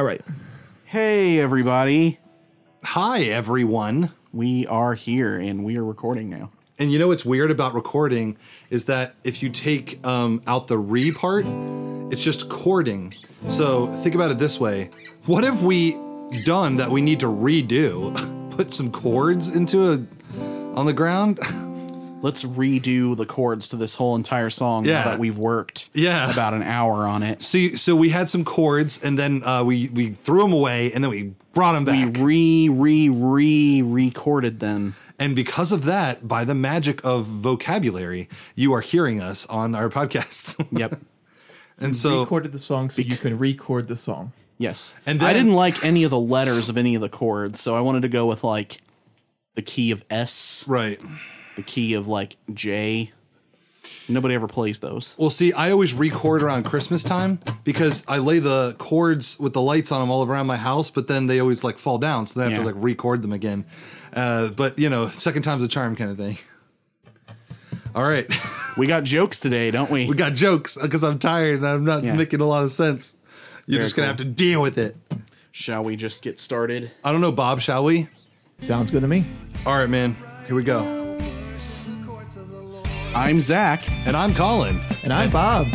All right. Hey, everybody. Hi, everyone. We are here and we are recording now. And you know what's weird about recording is that if you take um, out the re part, it's just chording. So think about it this way: What have we done that we need to redo? Put some chords into a on the ground. Let's redo the chords to this whole entire song now Yeah. that we've worked Yeah. about an hour on it. So, so we had some chords, and then uh, we we threw them away, and then we brought them back. We back. re, re, re recorded them. and because of that, by the magic of vocabulary, you are hearing us on our podcast. Yep. and so we recorded the song so you can record the song. Yes. And I didn't like any of the letters of any of the chords, so I wanted to go with like the key of S, right. The key of like J. Nobody ever plays those. Well, see, I always record around Christmas time because I lay the cords with the lights on them all around my house, but then they always like fall down, so then I have Yeah. to like record them again. Uh, but you know, second time's a charm kind of thing. All right, We got jokes today, don't we? we got jokes because I'm tired and I'm not Yeah. making a lot of sense. You're Very just gonna cool. have to deal with it. Shall we just get started? I don't know, Bob. Shall we? Sounds good to me. All right, man. Here we go. I'm Zach, And I'm Colin. And I'm Bob.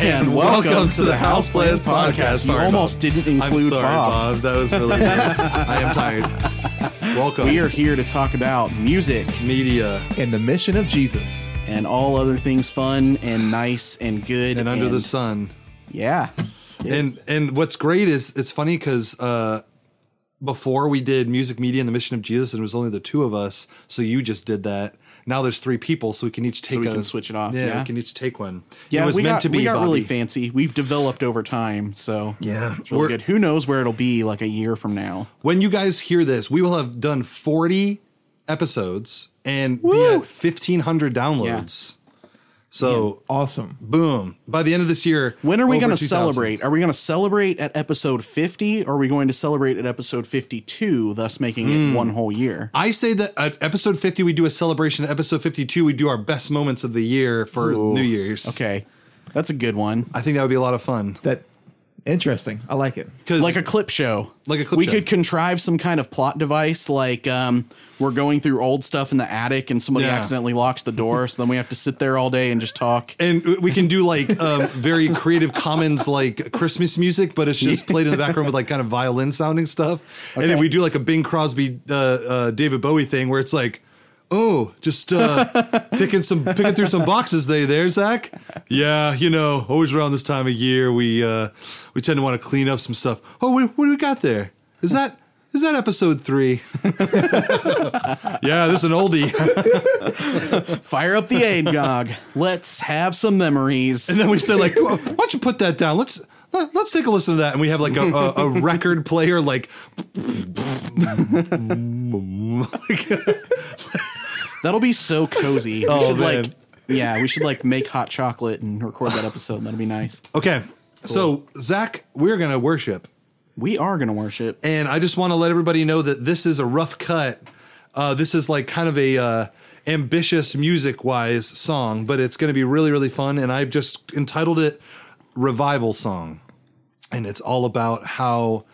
and, welcome to the Houseplants Podcast. You Sorry, almost Bob. didn't I'm include sorry, Bob. Bob. That was really. I am tired. Welcome. We are here to talk about music media and the mission of Jesus. and all other things fun and nice and good and under the sun. Yeah. And and what's great is it's funny because uh, before we did music media and the mission of Jesus, and it was only the two of us. So you just did that. Now there's three people, so we can each take. we a, can switch it off, Yeah, yeah. we can each take one. Yeah, it was we meant got, to be. we got really fancy. We've developed over time, so Yeah, it's really We're- good. Who knows where it'll be like a year from now? When you guys hear this, we will have done 40 episodes and be at 1,500 downloads. So Awesome. boom! By the end of this year, When are we going to celebrate? Are we going to celebrate at episode 50 or are we going to celebrate at episode 52, thus making Hmm. it one whole year? I say that at episode 50, we do a celebration. At episode 52, we do our best moments of the year for Ooh. New Year's. Okay. That's a good one. I think that would be a lot of fun. That interesting. I like it. Because Like a clip show. Like a clip we show. could contrive some kind of plot device like um, we're going through old stuff in the attic and somebody Yeah. accidentally locks the door, so then we have to sit there all day and just talk. and we can do like um, very creative commons like Christmas music, but it's just played in the background with like kind of violin sounding stuff. And then we do like a Bing Crosby, uh, uh, David Bowie thing where it's like, oh, just uh, picking some picking through some boxes. They there, Zach? Yeah, you know, always around this time of year, we uh, we tend to want to clean up some stuff. Oh, what, what do we got there? Is that is that episode three? yeah, this is an oldie. Fire up the eggnog. Let's have some memories. And then we said, like, "Why don't you put that down? Let's let, let's take a listen to that." And we have like a, a, a record player, like, That'll be so cozy. We Oh, should man. like Yeah, we should like make hot chocolate and record that episode. That'd be nice. okay. So Zach, we're gonna worship, We are gonna worship. and I just want to let everybody know that this is a rough cut. Uh, this is like kind of a uh, ambitious music wise song, but it's gonna be really really fun. And I've just entitled it "Revival Song," and it's all about how.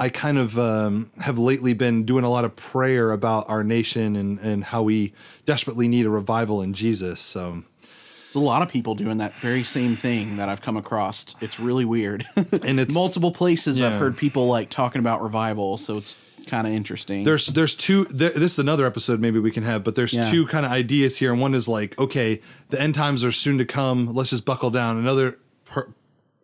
I kind of um, have lately been doing a lot of prayer about our nation and, and how we desperately need a revival in Jesus. So, There's a lot of people doing that very same thing that I've come across. It's really weird. and it's Multiple places I've heard people like talking about revival, so it's kind of interesting. there's there's two. There, this is another episode maybe we can have, but there's Yeah. two kind of ideas here, and one is like, okay, the end times are soon to come. Let's just buckle down. Another per,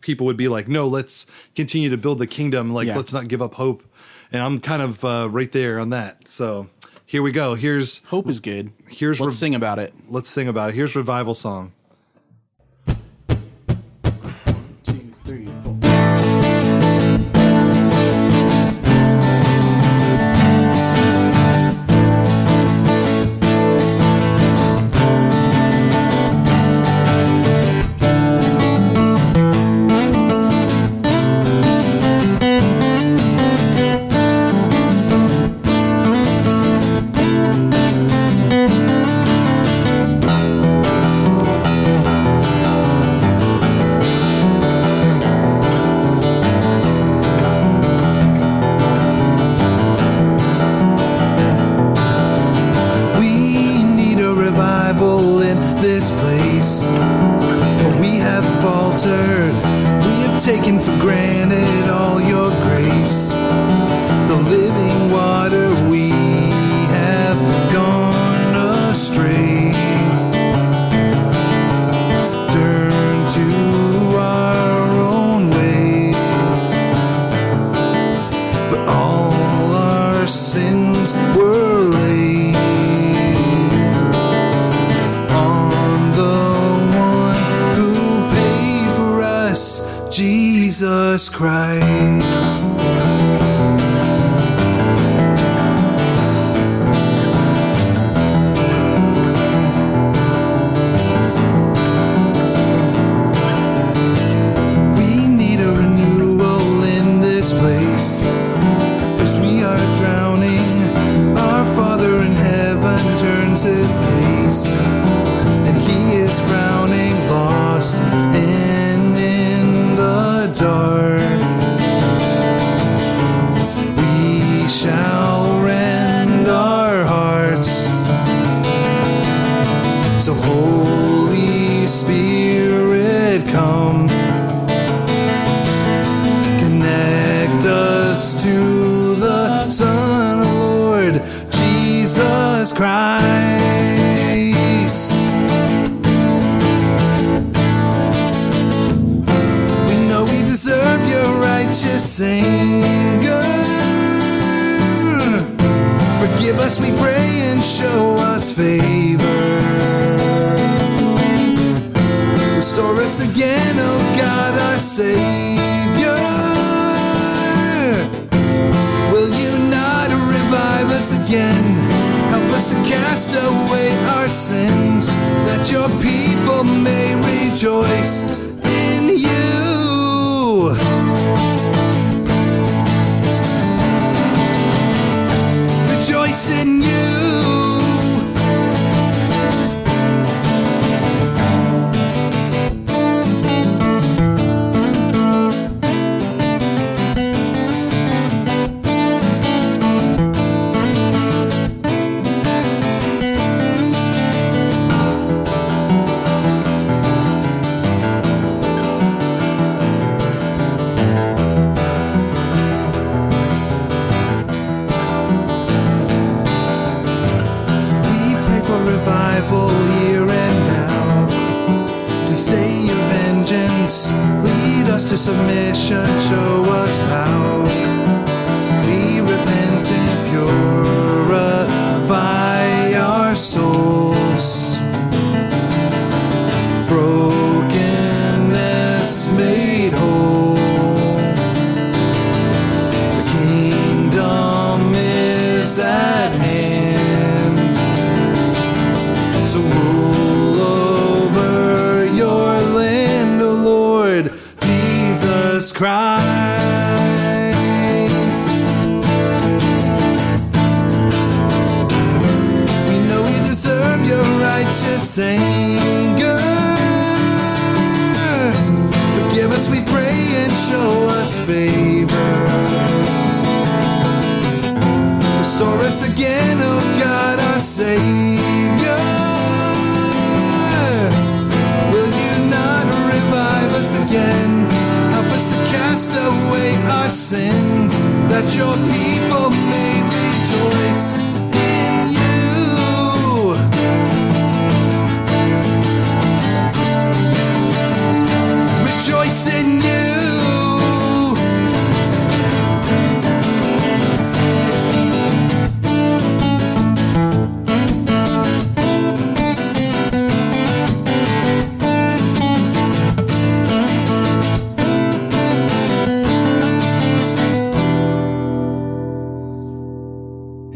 people would be like, no, let's continue to build the kingdom. Like, Yeah. let's not give up hope. And I'm kind of uh, right there on that. So here we go. Here's Hope is good. Here's Let's rev- sing about it. let's sing about it. Here's revival song. Jesus Christ.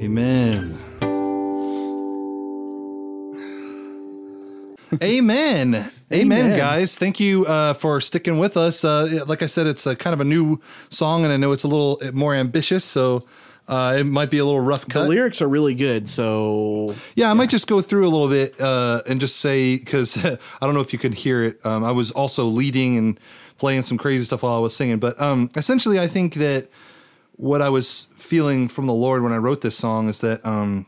Amen. Amen. Amen. Amen. guys. Thank you uh, for sticking with us. Uh, like I said, it's a kind of a new song, and I know it's a little more ambitious, so uh, it might be a little rough cut. The lyrics are really good, so Yeah, I might just go through a little bit uh, and just say because I don't know if you could hear it. Um, I was also leading and playing some crazy stuff while I was singing, but um, essentially, I think that what I was feeling from the Lord when I wrote this song is that um,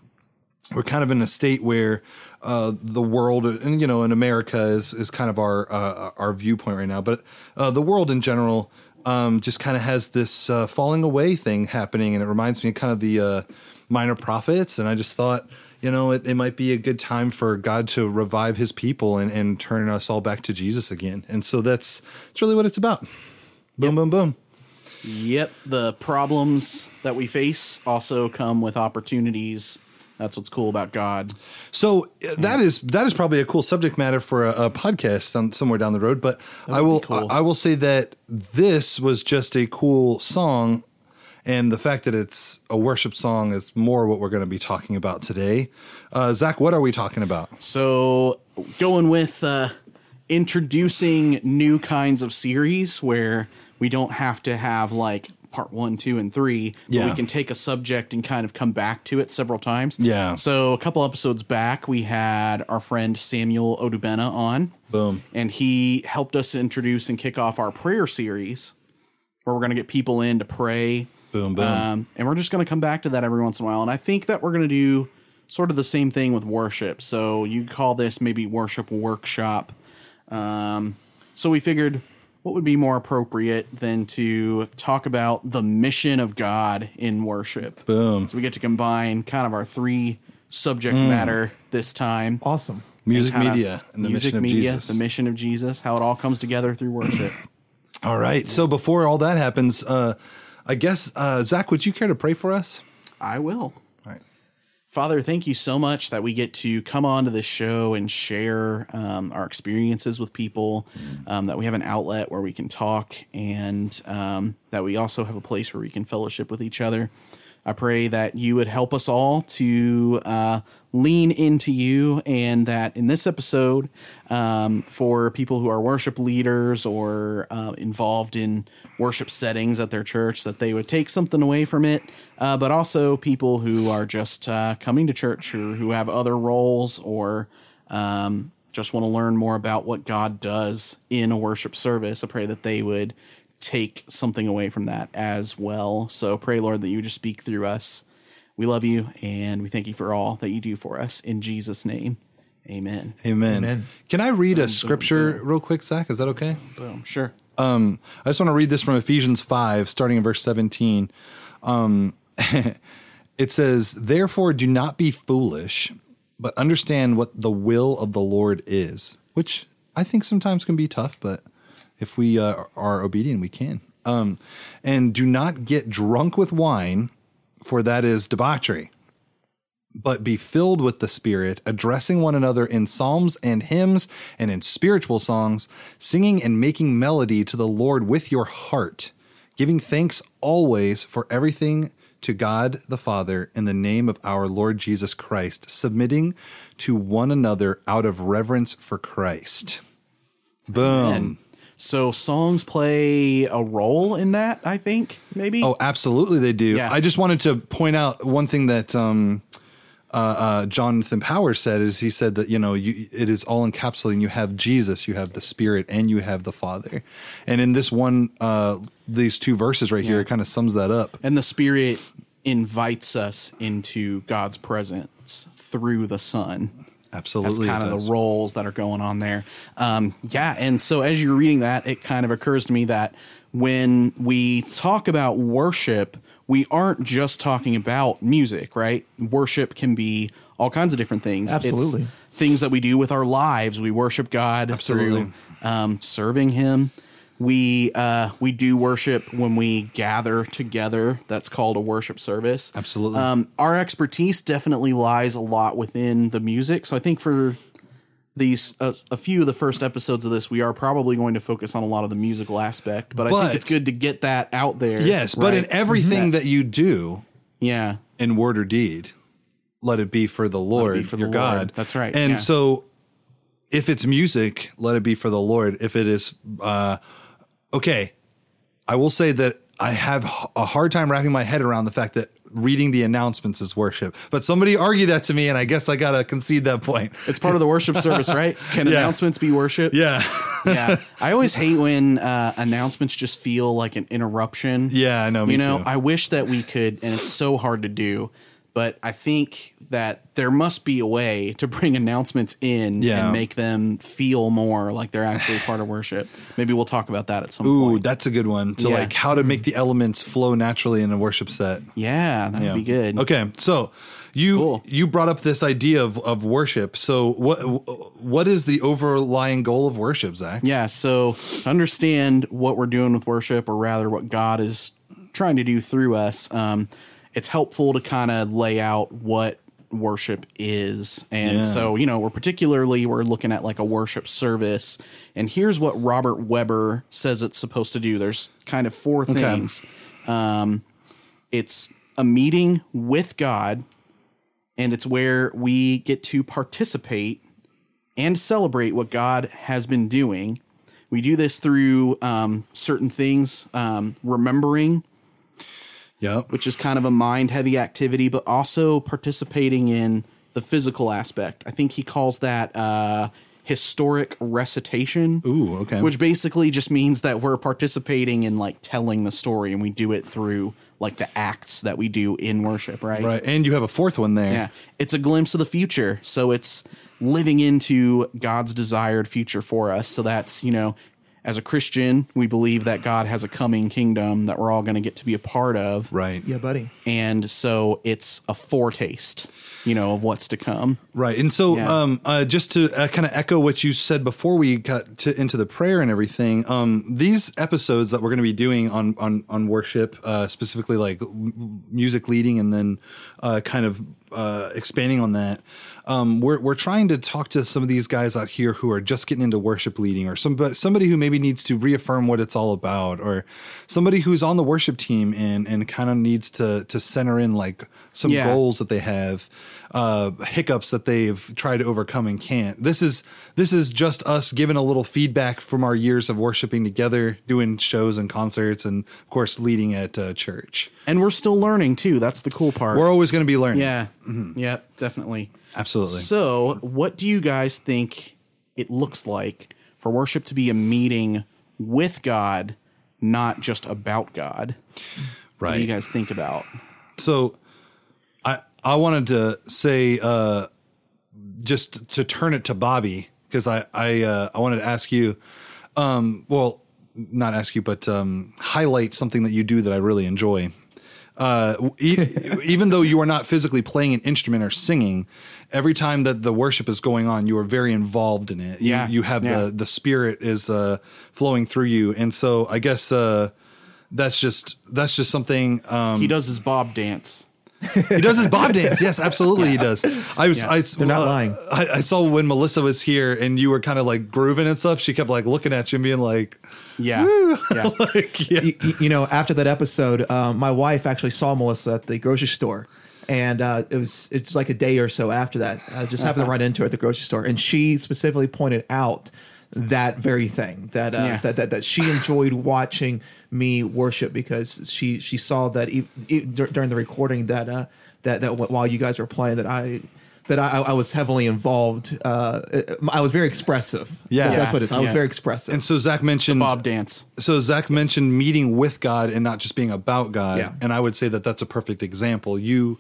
we're kind of in a state where uh, the world and you know in America is is kind of our uh, our viewpoint right now, but uh, the world in general um, just kind of has this uh, falling away thing happening, and it reminds me of kind of the uh, minor prophets. And I just thought, you know, it, it might be a good time for God to revive His people and, and turn us all back to Jesus again. And so that's that's really what it's about. Boom, boom, boom. Yep, the problems that we face also come with opportunities. That's what's cool about God. So uh, that is that is probably a cool subject matter for a, a podcast on, somewhere down the road. But I would be will cool. I, I will say that this was just a cool song, and the fact that it's a worship song is more what we're going to be talking about today. Uh, Zach, what are we talking about? So, going with uh, introducing new kinds of series where we don't have to have like part one, two, and three. But Yeah. we can take a subject and kind of come back to it several times. Yeah. So a couple episodes back, we had our friend Samuel Odubena on. Boom. And he helped us introduce and kick off our prayer series where we're going to get people in to pray. Boom, boom. Um, and we're just going to come back to that every once in a while. And I think that we're going to do sort of the same thing with worship. So you call this maybe worship workshop. Um, so we figured what would be more appropriate than to talk about the mission of God in worship. Boom. So we get to combine kind of our three subject matter this time. Awesome. Music Kinda media and the music mission of media, Jesus. the mission of Jesus, how it all comes together through worship. All right. So before all that happens, uh, I guess uh, Zach, would you care to pray for us? I will. Father, thank you so much that we get to come onto this show and share um, our experiences with people, um, that we have an outlet where we can talk, and um, that we also have a place where we can fellowship with each other. I pray that you would help us all to uh, lean into you, and that in this episode, um, for people who are worship leaders or uh, involved in worship settings at their church, that they would take something away from it, uh, but also people who are just uh, coming to church or who have other roles or um, just want to learn more about what God does in a worship service. I pray that they would take something away from that as well. So pray, Lord, that you would just speak through us. We love you and we thank you for all that you do for us. In Jesus' name, amen. Amen. Amen. Can I read a scripture real quick, Zach? Is that okay? Boom. Sure. I just want to read this from Ephesians 5, starting in verse 17. Um, it says, Therefore, do not be foolish, but understand what the will of the Lord is, which I think sometimes can be tough, but if we uh, are obedient, we can. Um, and do not get drunk with wine, for that is debauchery but be filled with the Spirit, addressing one another in psalms and hymns and in spiritual songs, singing and making melody to the Lord with your heart, giving thanks always for everything to God the Father in the name of our Lord Jesus Christ, submitting to one another out of reverence for Christ. Boom. And so songs play a role in that, I think, maybe. Oh, absolutely, they do. Yeah. I just wanted to point out one thing that um, uh, uh, Jonathan Powers said is he said that you know you, it is all encapsulating. You have Jesus, you have the Spirit, and you have the Father. And in this one, uh, these two verses right here, it kind of sums that up. And the Spirit invites us into God's presence through the Son. That's Absolutely, kind of the roles that are going on there. Um, yeah, and so as you're reading that, it kind of occurs to me that when we talk about worship, we aren't just talking about music, right? Worship can be all kinds of different things. Absolutely. It's things that we do with our lives. We worship God Absolutely. through um, serving Him. We uh, we do worship when we gather together. That's called a worship service. Absolutely. Um, our expertise definitely lies a lot within the music. So I think for these uh, a few of the first episodes of this, we are probably going to focus on a lot of the musical aspect. But, I think it's good to get that out there. yes, but in right? everything that you do yeah, in word or deed, let it be for the Lord, for your the Lord. God. That's right, And yeah. so, if it's music, let it be for the Lord. If it is, uh, okay, I will say that I have a hard time wrapping my head around the fact that reading the announcements is worship. But somebody argue that to me, and I guess I gotta concede that point. it's part of the worship service, right? Can Yeah. announcements be worship? Yeah, yeah. I always hate when uh, announcements just feel like an interruption. yeah, I know. Me you know, too. I wish that we could, and it's so hard to do. But I think that there must be a way to bring announcements in Yeah. and make them feel more like they're actually part of worship. Maybe we'll talk about that at some point. Ooh, point. that's a good one. To Yeah. like how to make the elements flow naturally in a worship set. yeah, that'd Yeah. be good. Okay, so you Cool. you brought up this idea of, of worship. So what what is the overlying goal of worship, Zach? Yeah, so to understand what we're doing with worship, or rather what God is trying to do through us, um, it's helpful to kind of lay out what worship is. And Yeah. so, you know, we're particularly we're looking at like a worship service. And here's what Robert Webber says it's supposed to do. There's kind of four things. Um, it's a meeting with God, and it's where we get to participate and celebrate what God has been doing. We do this through um, certain things, um, remembering Yep. which is kind of a mind heavy activity, but also participating in the physical aspect. I think he calls that uh, historic recitation. Ooh, okay. Which basically just means that we're participating in like telling the story, and we do it through like the acts that we do in worship, right? Right. And you have a fourth one there. Yeah. It's a glimpse of the future. So it's living into God's desired future for us. So that's, you know, as a Christian, we believe that God has a coming kingdom that we're all going to get to be a part of. Right. Yeah, buddy. And so it's a foretaste, you know, of what's to come. Right. And so, Yeah. um, uh, just to uh, kind of echo what you said before we got to, into the prayer and everything, um, these episodes that we're going to be doing on, on, on worship, uh, specifically like m- music leading and then, uh, kind of, uh, expanding on that. Um, we're, we're trying to talk to some of these guys out here who are just getting into worship leading or somebody, somebody who maybe needs to reaffirm what it's all about or somebody who's on the worship team and, and kind of needs to, to center in like some Yeah. goals that they have, uh, hiccups that they've tried to overcome and can't. This is this is just us giving a little feedback from our years of worshiping together, doing shows and concerts, and of course leading at uh, church. And we're still learning too. That's the cool part. We're always going to be learning. yeah. Yeah, definitely. Absolutely. So, what do you guys think it looks like for worship to be a meeting with God, not just about God? Right. What do you guys think about? So, I I wanted to say uh, just to turn it to Bobby because I I uh, I wanted to ask you, um, well, not ask you, but um, highlight something that you do that I really enjoy. Uh, e- even though you are not physically playing an instrument or singing, every time that the worship is going on, you are very involved in it. You- Yeah, you, have yeah. the the spirit is uh, flowing through you, and so I guess uh, that's just that's just something. Um, He does his Bob dance. He does his bob dance. Yes, absolutely, he does. I was, Yeah. I, They're not lying. I, I saw when Melissa was here and you were kind of like grooving and stuff. She kept like looking at you and being like, Yeah. yeah. like yeah, you, you know, after that episode, um, my wife actually saw Melissa at the grocery store, and uh, it was it's like a day or so after that. I just happened to run into her at the grocery store, and she specifically pointed out that very thing that uh, Yeah. that, that that she enjoyed watching me worship because she she saw that e- e- during the recording that uh, that that while you guys were playing that I. That I, I was heavily involved. Uh, I was very expressive. Yeah. that's what it is. I was very expressive. And so Zach mentioned Bob dance. So Zach mentioned meeting with God and not just being about God. Yeah. And I would say that that's a perfect example. You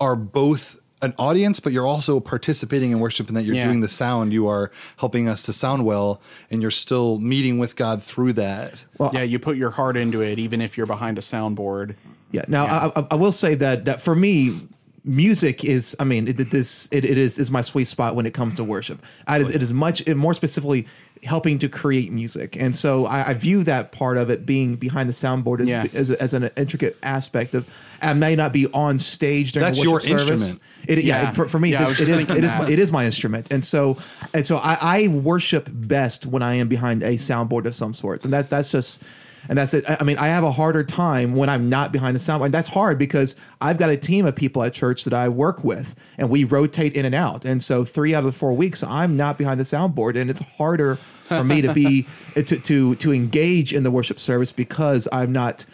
are both an audience, but you're also participating in worship and that you're Yeah. doing the sound. You are helping us to sound well and you're still meeting with God through that. Well, Yeah, you put your heart into it, even if you're behind a soundboard. Yeah. Now, I, I, I will say that that for me, music is. I mean, it, this it, it is is my sweet spot when it comes to worship. I, it is much more specifically helping to create music, and so I, I view that part of it being behind the soundboard as Yeah. as, as an intricate aspect of. I may not be on stage during That's your service. instrument. It, yeah, Yeah. for, for me, Yeah, it- it is it is my, it is my instrument, and so and so I, I worship best when I am behind a soundboard of some sorts, and that that's just and that's it. I I mean, I have a harder time when I'm not behind the soundboard. And that's hard because I've got a team of people at church that I work with, and we rotate in and out. And so three out of the four weeks, I'm not behind the soundboard, and it's harder for me to be to to to engage in the worship service because I'm not.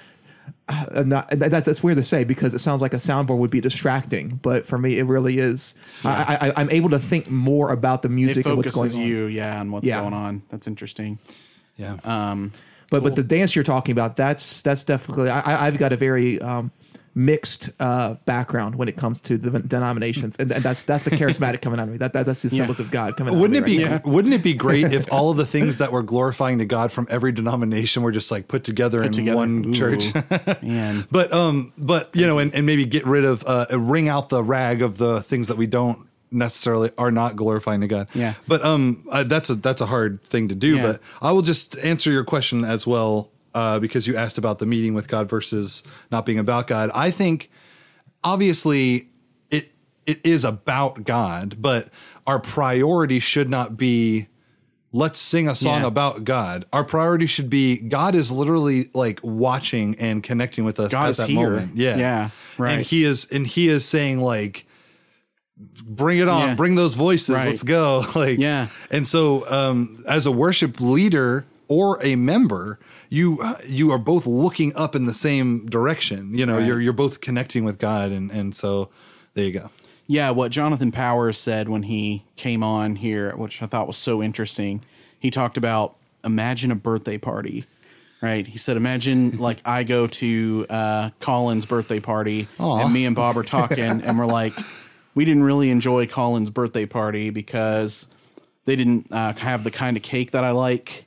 I'm not that's that's weird to say because it sounds like a soundboard would be distracting, but for me it really is. I, I I'm able to think more about the It music and what's going focuses on. you, yeah, on what's Yeah. going on. That's interesting. Yeah. Um, But but the dance you're talking about, that's that's definitely. I, I- I've got a very um, mixed uh, background when it comes to the denominations, and, and that's that's the charismatic coming out of me. That, that that's the Assemblies of God coming. Wouldn't out it of be me right now. wouldn't it be great if all of the things that were glorifying to God from every denomination were just like put together in together. one Ooh, church? But um, but you know, and, and maybe get rid of uh, wring out the rag of the things that we don't necessarily are not glorifying to God. Yeah. But um, uh, that's a that's a hard thing to do. Yeah. But I will just answer your question as well uh, because you asked about the meeting with God versus not being about God. I think obviously it it is about God, but our priority should not be let's sing a song Yeah. about God. Our priority should be God is literally like watching and connecting with us God at that here. moment. Yeah. Yeah, right. And he is and he is saying like bring it on, Yeah. bring those voices, Right. let's go. Like Yeah. And so um as a worship leader or a member, you uh, you are both looking up in the same direction. You know, Right. you're you're both connecting with God, and and so there you go. Yeah, what Jonathan Powers said when he came on here, which I thought was so interesting, he talked about imagine a birthday party, right? He said, imagine like I go to uh, Colin's birthday party and me and Bob are talking and we're like, we didn't really enjoy Colin's birthday party because they didn't uh, have the kind of cake that I like.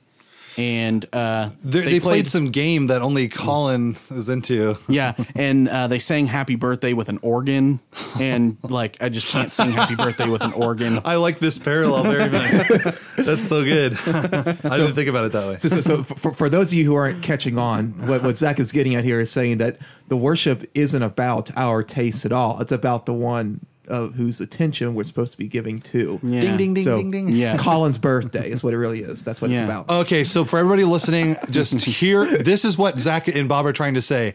And uh, They, they, played, some game that only Colin is into. yeah, and uh, they sang "Happy Birthday" with an organ, and like I just can't sing "Happy Birthday" with an organ. I like this parallel very much. That's so good. I didn't think about it that way. So, so, so for, for those of you who aren't catching on, what, what Zach is getting at here is saying that the worship isn't about our taste at all. It's about the one uh, whose attention we're supposed to be giving to. Yeah. Ding ding ding So, ding ding. Yeah. Colin's birthday is what it really is. That's what Yeah. it's about. Okay, so for everybody listening, just hear this is what Zach and Bob are trying to say.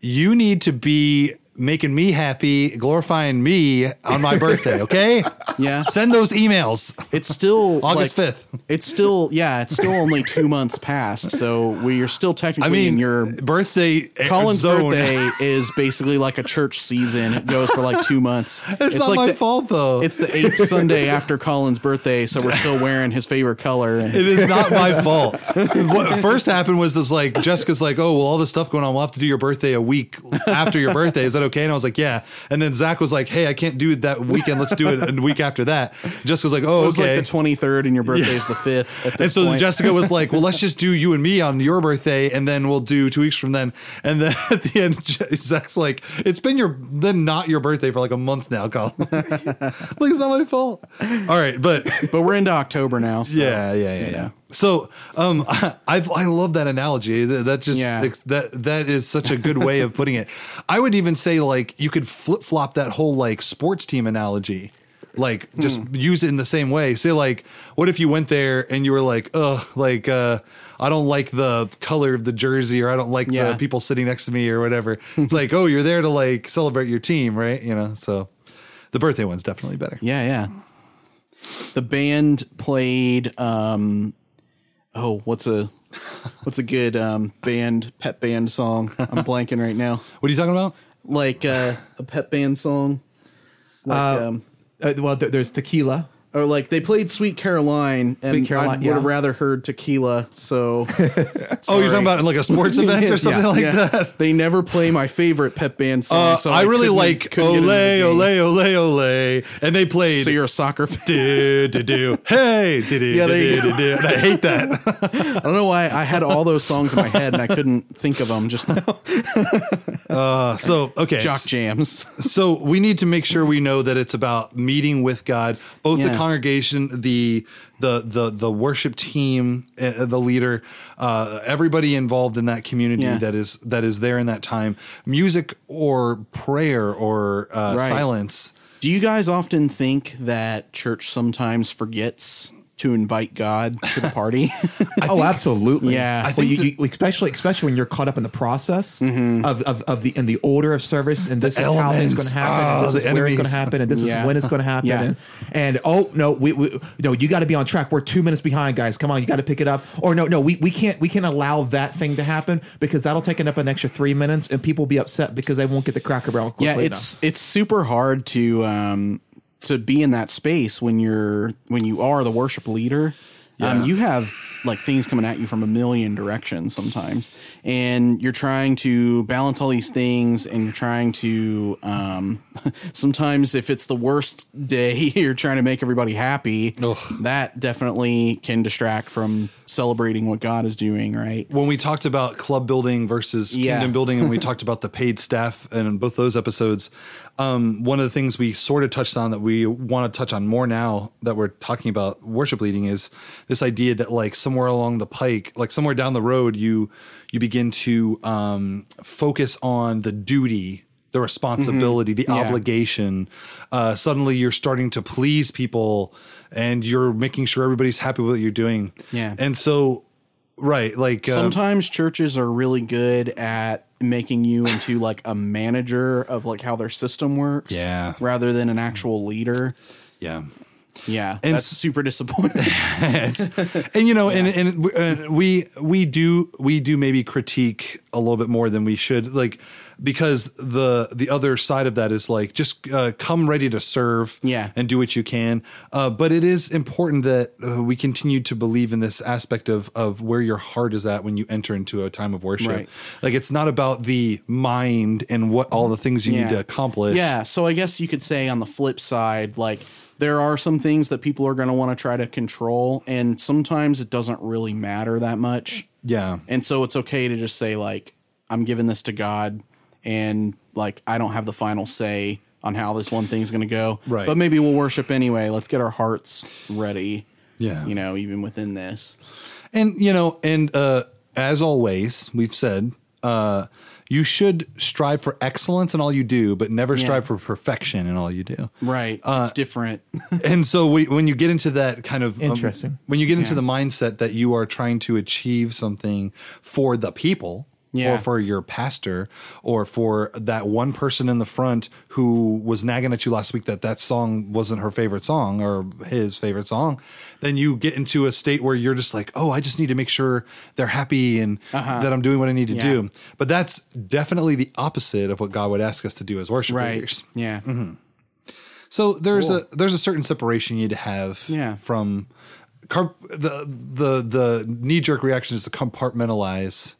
You need to be making me happy, glorifying me on my birthday, okay? Yeah. Send those emails. It's still August like, 5th. It's still yeah. It's still only two months past, so we are still technically I mean, in your. birthday eh, Colin's zone. birthday is basically like a church season. It goes for like two months. It's, not like my the, fault though. It's the eighth Sunday after Colin's birthday, so we're still wearing his favorite color. And, It is not my fault. What first happened was this like Jessica's like, oh well, all this stuff going on. We'll have to do your birthday a week after your birthday. Is that okay? And I was like, yeah. And then Zach was like, hey, I can't do it that weekend. Let's do it a week after that. Jessica was like, oh, it was okay. like the twenty third, and your birthday is the fifth. And so point. Jessica was like, well, let's just do you and me on your birthday, and then we'll do two weeks from then. And then at the end, Zach's like, it's been your then not your birthday for like a month now, Colin. like it's not my fault. All right, but but we're into October now. So, yeah, yeah, yeah, yeah. So, um, I I love that analogy. That, that just Yeah. that that is such a good way of putting it. I would even say like you could flip flop that whole like sports team analogy. Like just Hmm. use it in the same way. Say like, what if you went there and you were like, ugh, like uh, I don't like the color of the jersey, or I don't like Yeah. the people sitting next to me, or whatever. It's like, oh, you're there to like celebrate your team, right? You know. So, the birthday one's definitely better. Yeah, yeah. The band played um oh, what's a what's a good um band pet band song? I'm blanking right now. What are you talking about? Like uh, a pet band song. Like um Uh, well, there, there's tequila. Or like they played Sweet Caroline and Sweet Caroline, I would have rather heard tequila, so Oh, you're talking about like a sports event or something like yeah. that. They never play my favorite pep band song. Uh, so I really like ole, get into the game. ole, ole, ole, and they played. So you're a soccer fan. do do do. Hey, do do Yeah, do do do. I hate that. I don't know why I had all those songs in my head and I couldn't think of them just now. Uh, so okay, Jock jams. so we need to make sure we know that it's about meeting with God, both the Yeah. Congregation, the the the the worship team, uh, the leader, uh, everybody involved in that community Yeah. that is that is there in that time, music or prayer or uh, Right. silence. Do you guys often think that church sometimes forgets to invite God to the party? oh, absolutely. Yeah. I well, you, that- you, especially especially when you're caught up in the process Mm-hmm. of, of, of the in the order of service, and this is how it's going to happen, Ah, and this the is where it's going to happen, and this Yeah. is when it's going to happen, Yeah. and, and oh no, we, we no, you got to be on track. We're two minutes behind, guys. Come on, you got to pick it up. Or no, no, we, we can't we can't allow that thing to happen because that'll take up an extra three minutes, and people will be upset because they won't get the Cracker Barrel quickly yeah, enough. it's it's super hard to um to be in that space when you're when you are the worship leader. Um, you have like things coming at you from a million directions sometimes, and you're trying to balance all these things, and you're trying to um, sometimes if it's the worst day, you're trying to make everybody happy. That definitely can distract from celebrating what God is doing. Right? when we talked about club building versus Yeah. kingdom building and we talked about the paid staff and in both those episodes um, one of the things we sort of touched on that we want to touch on more now that we're talking about worship leading is this idea that like somewhere along the pike like somewhere down the road you you begin to um, focus on the duty the responsibility the Mm-hmm. Yeah. obligation uh, suddenly you're starting to please people and you're making sure everybody's happy with what you're doing Yeah. and so right like uh, Sometimes churches are really good at making you into like a manager of like how their system works. Yeah. Rather than an actual leader. Yeah. Yeah, And that's super disappointing. It's- and you know, and and uh, we we do we do maybe critique a little bit more than we should, like because the the other side of that is like just uh, come ready to serve, Yeah. and do what you can. Uh, but it is important that uh, we continue to believe in this aspect of of where your heart is at when you enter into a time of worship. Right. Like it's not about the mind and what all the things you need to accomplish. Yeah, so I guess you could say on the flip side, like there are some things that people are going to want to try to control, and sometimes it doesn't really matter that much. yeah. And so it's okay to just say like I'm giving this to God and like I don't have the final say on how this one thing's going to go. Right. But maybe we'll worship anyway. Let's get our hearts ready. Yeah. You know, even within this. And you know, and uh, as always, we've said uh, you should strive for excellence in all you do, but never strive for perfection in all you do. Right. Uh, it's different. and so we, when you get into that kind of um, Interesting. when you get into Yeah. the mindset that you are trying to achieve something for the people. Yeah. Or for your pastor, or for that one person in the front who was nagging at you last week that that song wasn't her favorite song or his favorite song, then you get into a state where you're just like, oh, I just need to make sure they're happy and that I'm doing what I need to Uh-huh. Yeah. do. But that's definitely the opposite of what God would ask us to do as worship right. leaders. Yeah. Mm-hmm. So there's a there's a certain separation you need to have Yeah. from the the the knee jerk reaction is to compartmentalize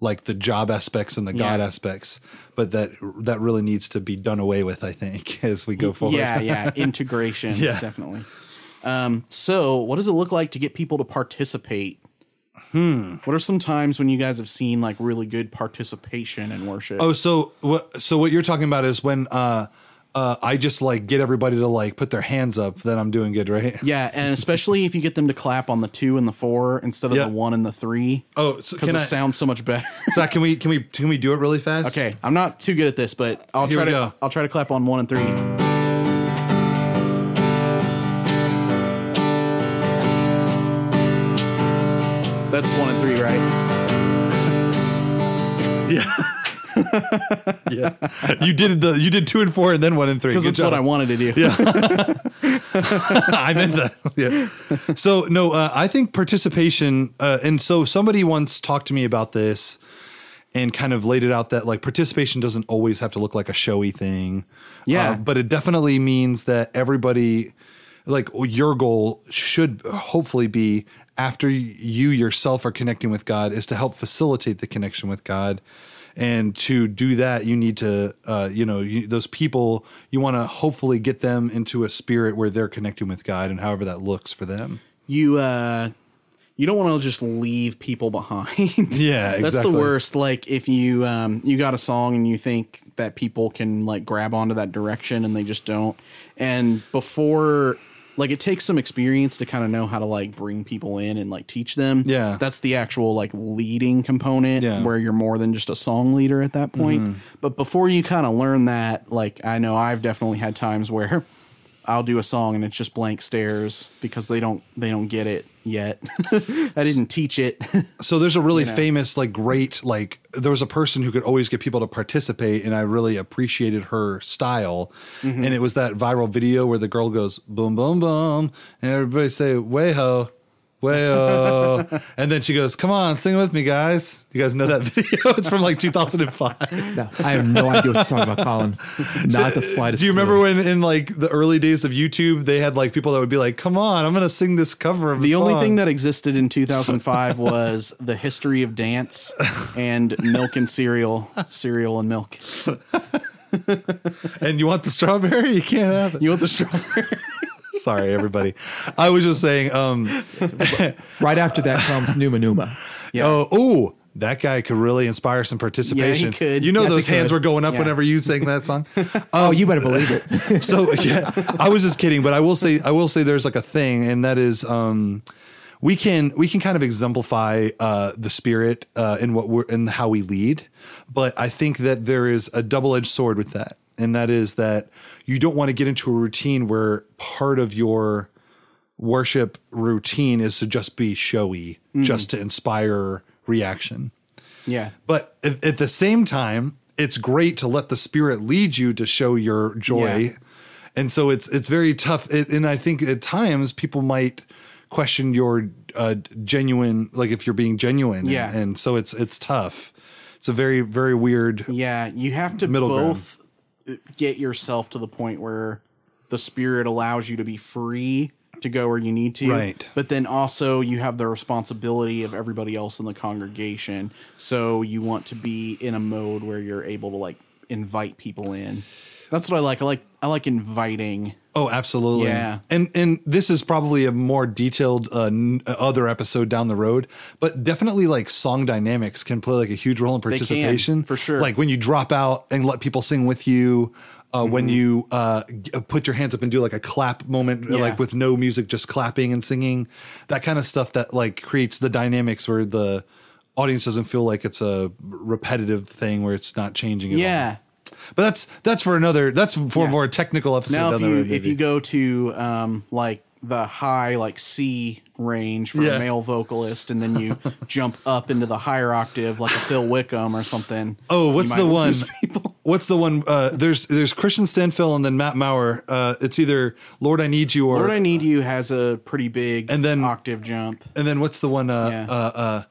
like the job aspects and the God aspects, but that that really needs to be done away with. I think as we go forward. Yeah, yeah, integration, Yeah. definitely. Um, so, what does it look like to get people to participate? Hmm. What are some times when you guys have seen like really good participation in worship? Oh, so what? So what you're talking about is when uh, uh, I just like get everybody to like put their hands up, then I'm doing good, right? yeah, and especially if you get them to clap on the two and the four instead of Yeah. the one and the three. Oh, because can it I? sounds so much better. Zach, can we can we can we do it really fast? okay, I'm not too good at this, but I'll Here try to. go. I'll try to clap on one and three. That's one and three, right? Yeah, you did the you did two and four and then one and three. Because that's what job. I wanted to do. Yeah, I meant that. Yeah. So no, uh, I think participation, uh, and so somebody once talked to me about this, and kind of laid it out that like participation doesn't always have to look like a showy thing. Yeah. Uh, but it definitely means that everybody, like your goal should hopefully be after you yourself are connecting with God is to help facilitate the connection with God. And to do that, you need to, uh, you know, you, those people, you want to hopefully get them into a spirit where they're connecting with God and however that looks for them. you uh you don't want to just leave people behind. Yeah, That's the worst. Like if you um you got a song and you think that people can like grab onto that direction and they just don't. And before like it takes some experience to kind of know how to like bring people in and like teach them. Yeah. That's the actual like leading component Yeah. Mm-hmm. where you're more than just a song leader at that point. But before you kind of learn that, like I know I've definitely had times where I'll do a song and it's just blank stares because they don't they don't get it yet. I didn't teach it. So there's a really famous, like, great, like, there was a person who could always get people to participate, and I really appreciated her style. Mm-hmm. And it was that viral video where the girl goes boom, boom, boom, and everybody say way ho, way ho, and then she goes, "Come on, sing with me, guys." You guys know that video? It's from like 2005. No, I have no idea what you're talking about, Colin. Not the slightest. Do you remember clue. when in like the early days of YouTube they had like people that would be like, "Come on, I'm gonna sing this cover of the a only song." thing that existed in 2005 was the history of dance and milk and cereal, cereal and milk. and you want the strawberry, you can't have it. You want the strawberry? Sorry, everybody. I was just saying. um Right after that comes Numa Numa. Yeah. Oh, ooh, that guy could really inspire some participation. Yeah, he could. You know, Yes, those hands could. were going up Yeah. whenever you sang that song. Oh, you better believe it. so yeah, I was just kidding, but I will say, I will say, there's like a thing, and that is, um, we can we can kind of exemplify uh, the spirit uh, in what we're in how we lead, but I think that there is a double edged sword with that, and that is that you don't want to get into a routine where part of your worship routine is to just be showy, just to inspire reaction. Yeah. But at, at the same time, it's great to let the spirit lead you to show your joy Yeah. and so it's it's very tough. It, and I think at times people might question your uh, genuine, like if you're being genuine. Yeah. and, and so it's it's tough. It's a very very weird. Yeah, you have to Middle ground. Get yourself to the point where the spirit allows you to be free to go where you need to. Right. But then also you have the responsibility of everybody else in the congregation. So you want to be in a mode where you're able to like invite people in. That's what I like. I like I like inviting. Oh, absolutely. Yeah. And and this is probably a more detailed uh, n- other episode down the road, but definitely like song dynamics can play like a huge role in can, participation for sure. Like when you drop out and let people sing with you. Uh, When Mm-hmm. you uh, g- put your hands up and do like a clap moment, Yeah. like with no music, just clapping and singing, that kind of stuff that like creates the dynamics where the audience doesn't feel like it's a repetitive thing where it's not changing. At all. But that's that's for another. That's for a Yeah. more technical episode. Now, if you road, if you go to um, like the high like C range for Yeah. a male vocalist, and then you jump up into the higher octave like a Phil Wickham or something. Oh, what's the one? What's the one? Uh, there's there's Kristian Stanfill and then Matt Maher. Uh, it's either Lord I Need You or Lord, I Need You has a pretty big And then- octave jump. and then what's the one? Uh, Yeah.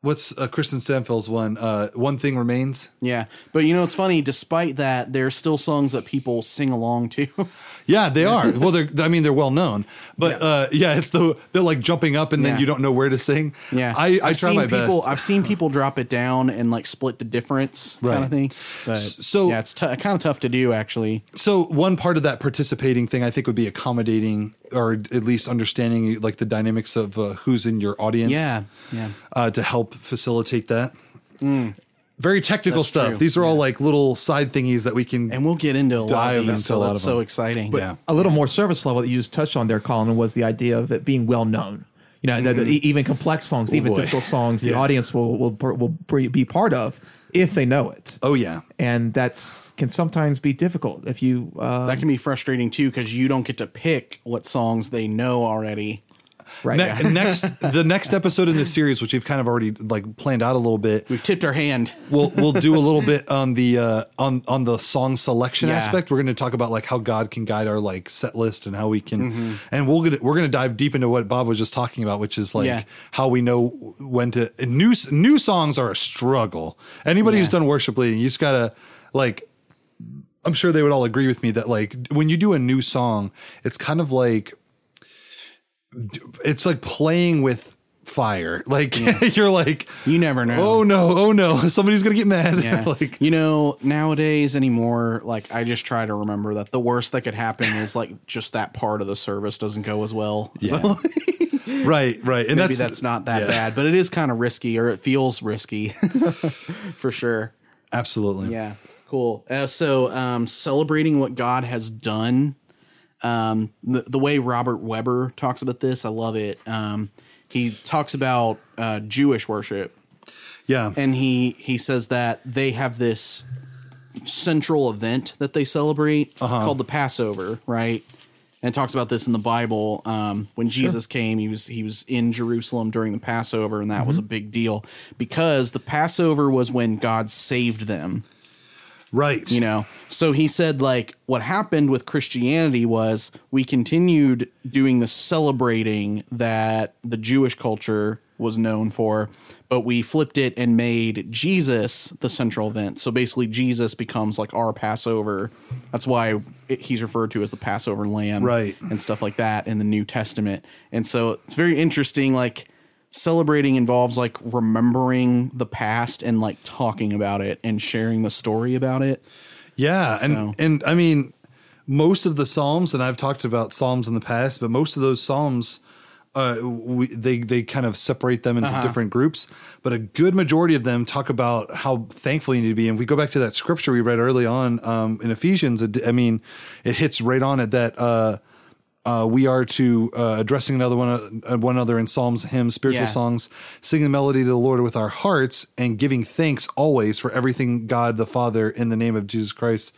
What's uh, Kristian Stanfill's one? Uh, one thing remains. Yeah, but you know it's funny. Despite that, there's still songs that people sing along to. Yeah, they are. well, they're. I mean, they're well known. But Yeah. uh, yeah, it's the they're like jumping up and then Yeah. you don't know where to sing. Yeah, I, I I've try my people. best. I've seen people drop it down and like split the difference kind of thing. But so- yeah, it's t- kind of tough to do actually. So one part of that participating thing, I think, would be accommodating or at least understanding like the dynamics of uh, who's in your audience. Yeah, yeah. uh, to help facilitate that. Very technical That's stuff. true. These are all like little side thingies that we can. And we'll get into a lot of these, so that's so them. exciting. yeah. a little more service level that you just touched on there, Colin, was the idea of it being well known. You know, that- that even complex songs, even boy. difficult songs, the audience will will will be part of if they know it. Oh yeah. And that's can sometimes be difficult if you. Uh, that can be frustrating too because you don't get to pick what songs they know already. Right. Ne- next, the next episode in this series, which we've kind of already like planned out a little bit, We've tipped our hand. we'll we'll do a little bit on the uh, on on the song selection Yeah. aspect. We're going to talk about like how God can guide our like set list and how we can, Mm-hmm. and we'll get we're going to dive deep into what Bob was just talking about, which is like Yeah. how we know when to new new songs are a struggle. Anybody who's done worship leading, you just gotta like. I'm sure they would all agree with me that like when you do a new song, it's kind of like it's like playing with fire. Like you're like You never know. Oh no! Oh no! Somebody's gonna get mad. Yeah. like you know, nowadays anymore, like I just try to remember that the worst that could happen is like just that part of the service doesn't go as well. Yeah. So right, right, and maybe that's that's, not that yeah. bad, but it is kind of risky or it feels risky for sure. absolutely. Yeah. Cool. Uh, so, um, celebrating what God has done. Um, the, the way Robert Webber talks about this, I love it. Um, he talks about uh, Jewish worship, yeah, and he he says that they have this central event that they celebrate Uh-huh. called the Passover, right? And talks about this in the Bible. Um, when Jesus came, he was he was in Jerusalem during the Passover, and that was a Mm-hmm. big deal because the Passover was when God saved them right. you know so he said like what happened with christianity was we continued doing the celebrating that the jewish culture was known for but we flipped it and made jesus the central event so basically jesus becomes like our passover that's why it, he's referred to as the passover lamb Right. and stuff like that in the new testament and so it's very interesting like celebrating involves like remembering the past and like talking about it and sharing the story about it Yeah, and So- and I mean, most of the psalms, and I've talked about psalms in the past, but most of those psalms, uh, we, they they kind of separate them into different groups. But a good majority of them talk about how thankful you need to be. And if we go back to that scripture we read early on um, in Ephesians, it, I mean, it hits right on it that. Uh, uh, we are to uh, addressing another one, uh, one another in psalms, hymns, spiritual Yeah. songs, singing the melody to the Lord with our hearts, and giving thanks always for everything God the Father in the name of Jesus Christ.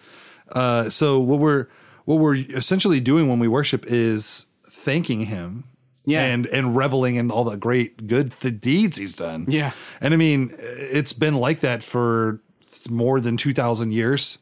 Uh, so what we're what we're essentially doing when we worship is thanking Him, Yeah. and and reveling in all the great good the deeds He's done. Yeah. and I mean it's been like that for more than two thousand years.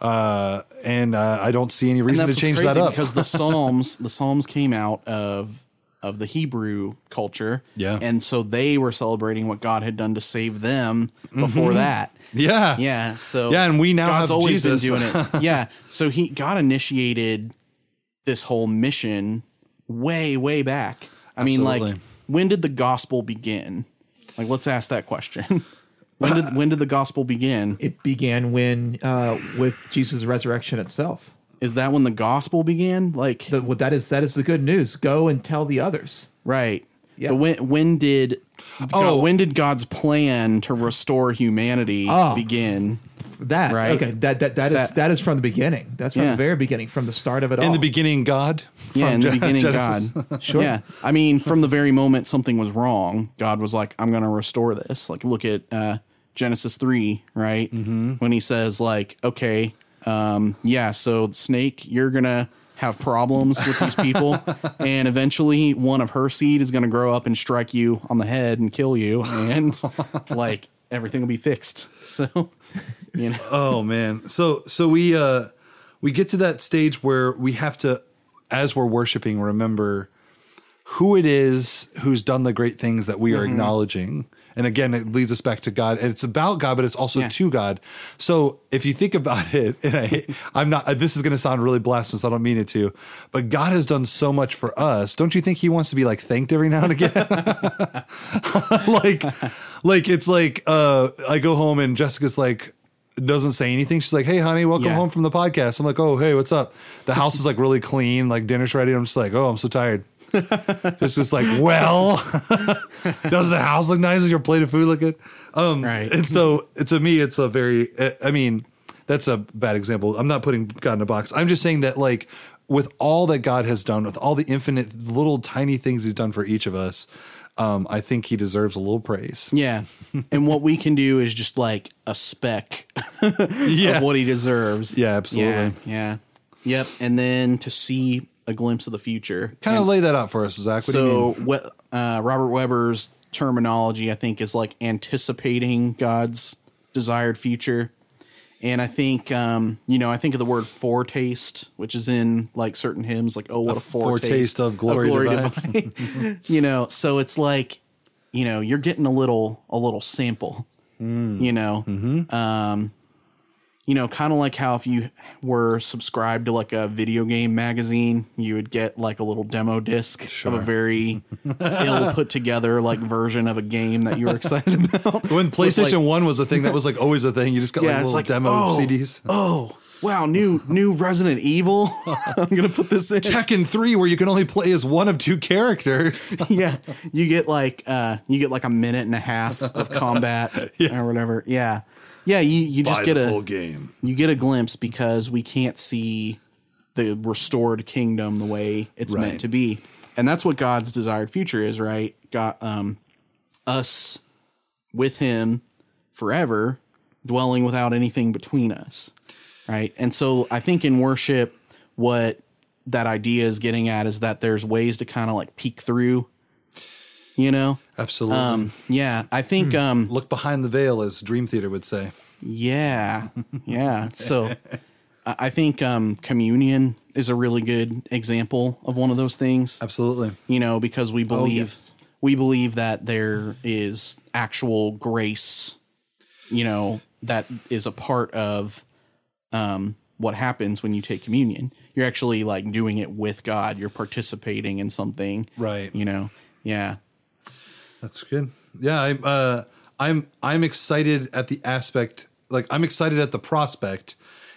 Uh, and uh, I don't see any reason to change that up. because the Psalms, the Psalms came out of of the Hebrew culture, Yeah. and so they were celebrating what God had done to save them before that. yeah, Yeah, so Yeah, and we now God's always Jesus. been doing it. Yeah, so he God initiated this whole mission way, way back. I mean, like, when did the gospel begin? Like, let's ask that question. when did when did the gospel begin? It began when uh, with Jesus' resurrection itself. Is that when the gospel began? Like, The, well, that is that is the good news. Go and tell the others. right? Yeah. But when when did Oh. God, when did God's plan to restore humanity Oh. begin? That Right. okay. That that that is That- that is from the beginning. That's from Yeah. the very beginning, from the start of it all. in the beginning, God. Yeah, from in the beginning, Genesis. God. Sure. Yeah, I mean, from the very moment something was wrong, God was like, "I'm going to restore this." Like, look at uh, Genesis three, right? Mm-hmm. When He says, "Like, okay, um, yeah, so snake, you're gonna have problems with these people, and eventually one of her seed is going to grow up and strike you on the head and kill you, and like everything will be fixed." So, you know, Oh man. So so we uh we get to that stage where we have to as we're worshiping remember who it is who's done the great things that we are Mm-hmm. acknowledging. And again, it leads us back to God, and it's about God, but it's also Yeah. to God. So if you think about it, and I, I'm not. This is going to sound really blasphemous. I don't mean it to, but God has done so much for us. Don't you think He wants to be like thanked every now and again? like, like it's like uh, I go home and Jessica's like doesn't say anything. She's like, "Hey, honey, welcome Yeah. home from the podcast." I'm like, "Oh, hey, what's up?" The house is like really clean, like dinner's ready. I'm just like, "Oh, I'm so tired." just just like, well, does the house look nice? Does your plate of food look good? Um, Right. And so to me, it's a very. I mean, that's a bad example. I'm not putting God in a box. I'm just saying that like with all that God has done, with all the infinite little tiny things He's done for each of us. Um, I think he deserves a little praise. yeah, and what we can do is just like a speck Yeah. of what he deserves. Yeah, absolutely. Yeah, yeah. Yep. And then to see a glimpse of the future. Kind of lay that out for us, Zach. What so what uh, Robert Webber's terminology, I think, is like anticipating God's desired future. And I think, um, you know, I think of the word foretaste, which is in like certain hymns, like "Oh, what a, foretaste, foretaste of glory divine." you know, so it's like, you know, you're getting a little, a little sample. Hmm. You know, Mm-hmm. um, you know, kind of like how if you were subscribed to like a video game magazine, you would get like a little demo disc of a very ill put together like version of a game that you were excited about. When PlayStation like- One was a thing, that was like always a thing. You just got Yeah, like little like, demo oh, CDs. Oh, wow, new new Resident Evil. I'm gonna put this in. Tekken Three, where you can only play as one of two characters. yeah, you get like uh, you get like a minute and a half of combat or whatever. Yeah, yeah, you you just get a full game. you get a glimpse because we can't see the restored kingdom the way it's Right. meant to be and that's what god's desired future is right god um us with him forever dwelling without anything between us right and so i think in worship what that idea is getting at is that there's ways to kind of like peek through you know Absolutely. um yeah i think um Look behind the veil, as Dream Theater would say. yeah, yeah. So I I think um, communion is a really good example of one of those things. Absolutely. You know, because we believe yes. we believe that there is actual grace. You know, that is a part of um, what happens when you take communion. You're actually like doing it with God. You're participating in something. Right. You know. Yeah. That's good. Yeah, I'm uh I'm I'm excited at the aspect like I'm excited at the prospect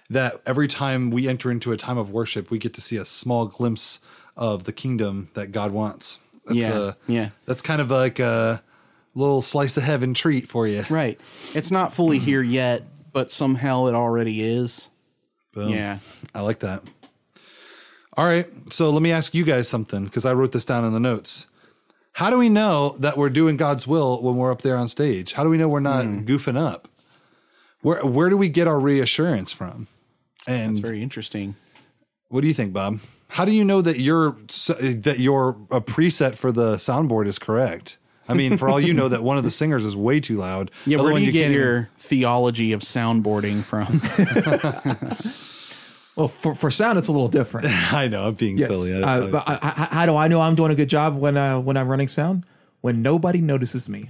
that every time we enter into a time of worship, we get to see a small glimpse of the kingdom that God wants. That's Yeah, uh, yeah. That's kind of like a little slice of heaven treat for you. Right. It's not fully here yet, but somehow it already is. Boom. Yeah. I like that. All right. So let me ask you guys something because I wrote this down in the notes. How do we know that we're doing God's will when we're up there on stage? How do we know we're not Hmm. goofing up? Where where do we get our reassurance from? And It's very interesting. what do you think, Bob? How do you know that your that your a preset for the soundboard is correct? I mean, for all you know, that one of the singers is way too loud. Yeah, where do one you get can't even- your theology of soundboarding from? Well, for, for sound, it's a little different. I know I'm being Yes. silly. I- Uh, I- I, I, how do I know I'm doing a good job when uh, when I'm running sound? When nobody notices me.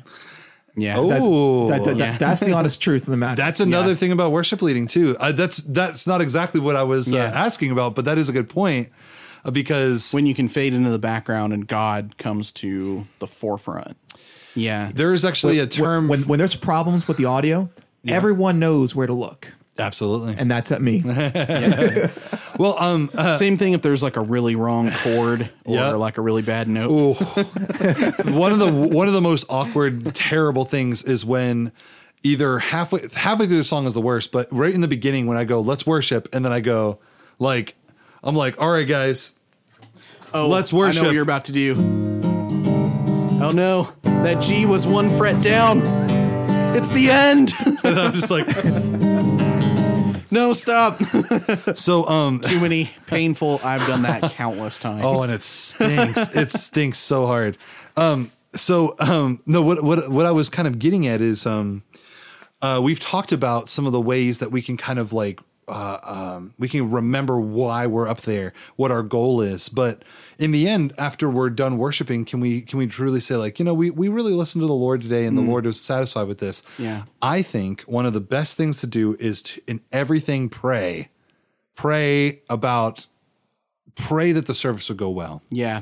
Yeah. Oh. That- that- that- Yeah. that's the honest truth of the matter. That's another Yeah. thing about worship leading too. Uh, that's that's not exactly what I was uh, asking about, but that is a good point uh, because when you can fade into the background and God comes to the forefront. Yeah. there is actually a term. when when there's problems with the audio, everyone knows where to look, absolutely. and that's at me. well, um, uh, Same thing if there's like a really wrong chord or Yeah. like a really bad note. one of the one of the most awkward, terrible things is when either halfway halfway through the song is the worst, but right in the beginning when I go, "Let's worship," and then I go, like, I'm like, "All right, guys, Oh, Let's I know worship. what you're about to do. Oh no, that G was one fret down. It's the end. and I'm just like, no, stop. so um, Too many painful. I've done that countless times. Oh, and it stinks. it stinks so hard. Um, so um, no, what what what I was kind of getting at is um, uh, we've talked about some of the ways that we can kind of like uh, um, we can remember why we're up there, what our goal is. But in the end, after we're done worshiping, can we can we truly say like you know we we really listened to the Lord today, and the Lord was satisfied with this? Yeah. I think one of the best things to do is to in everything pray, pray about pray that the service would go well yeah.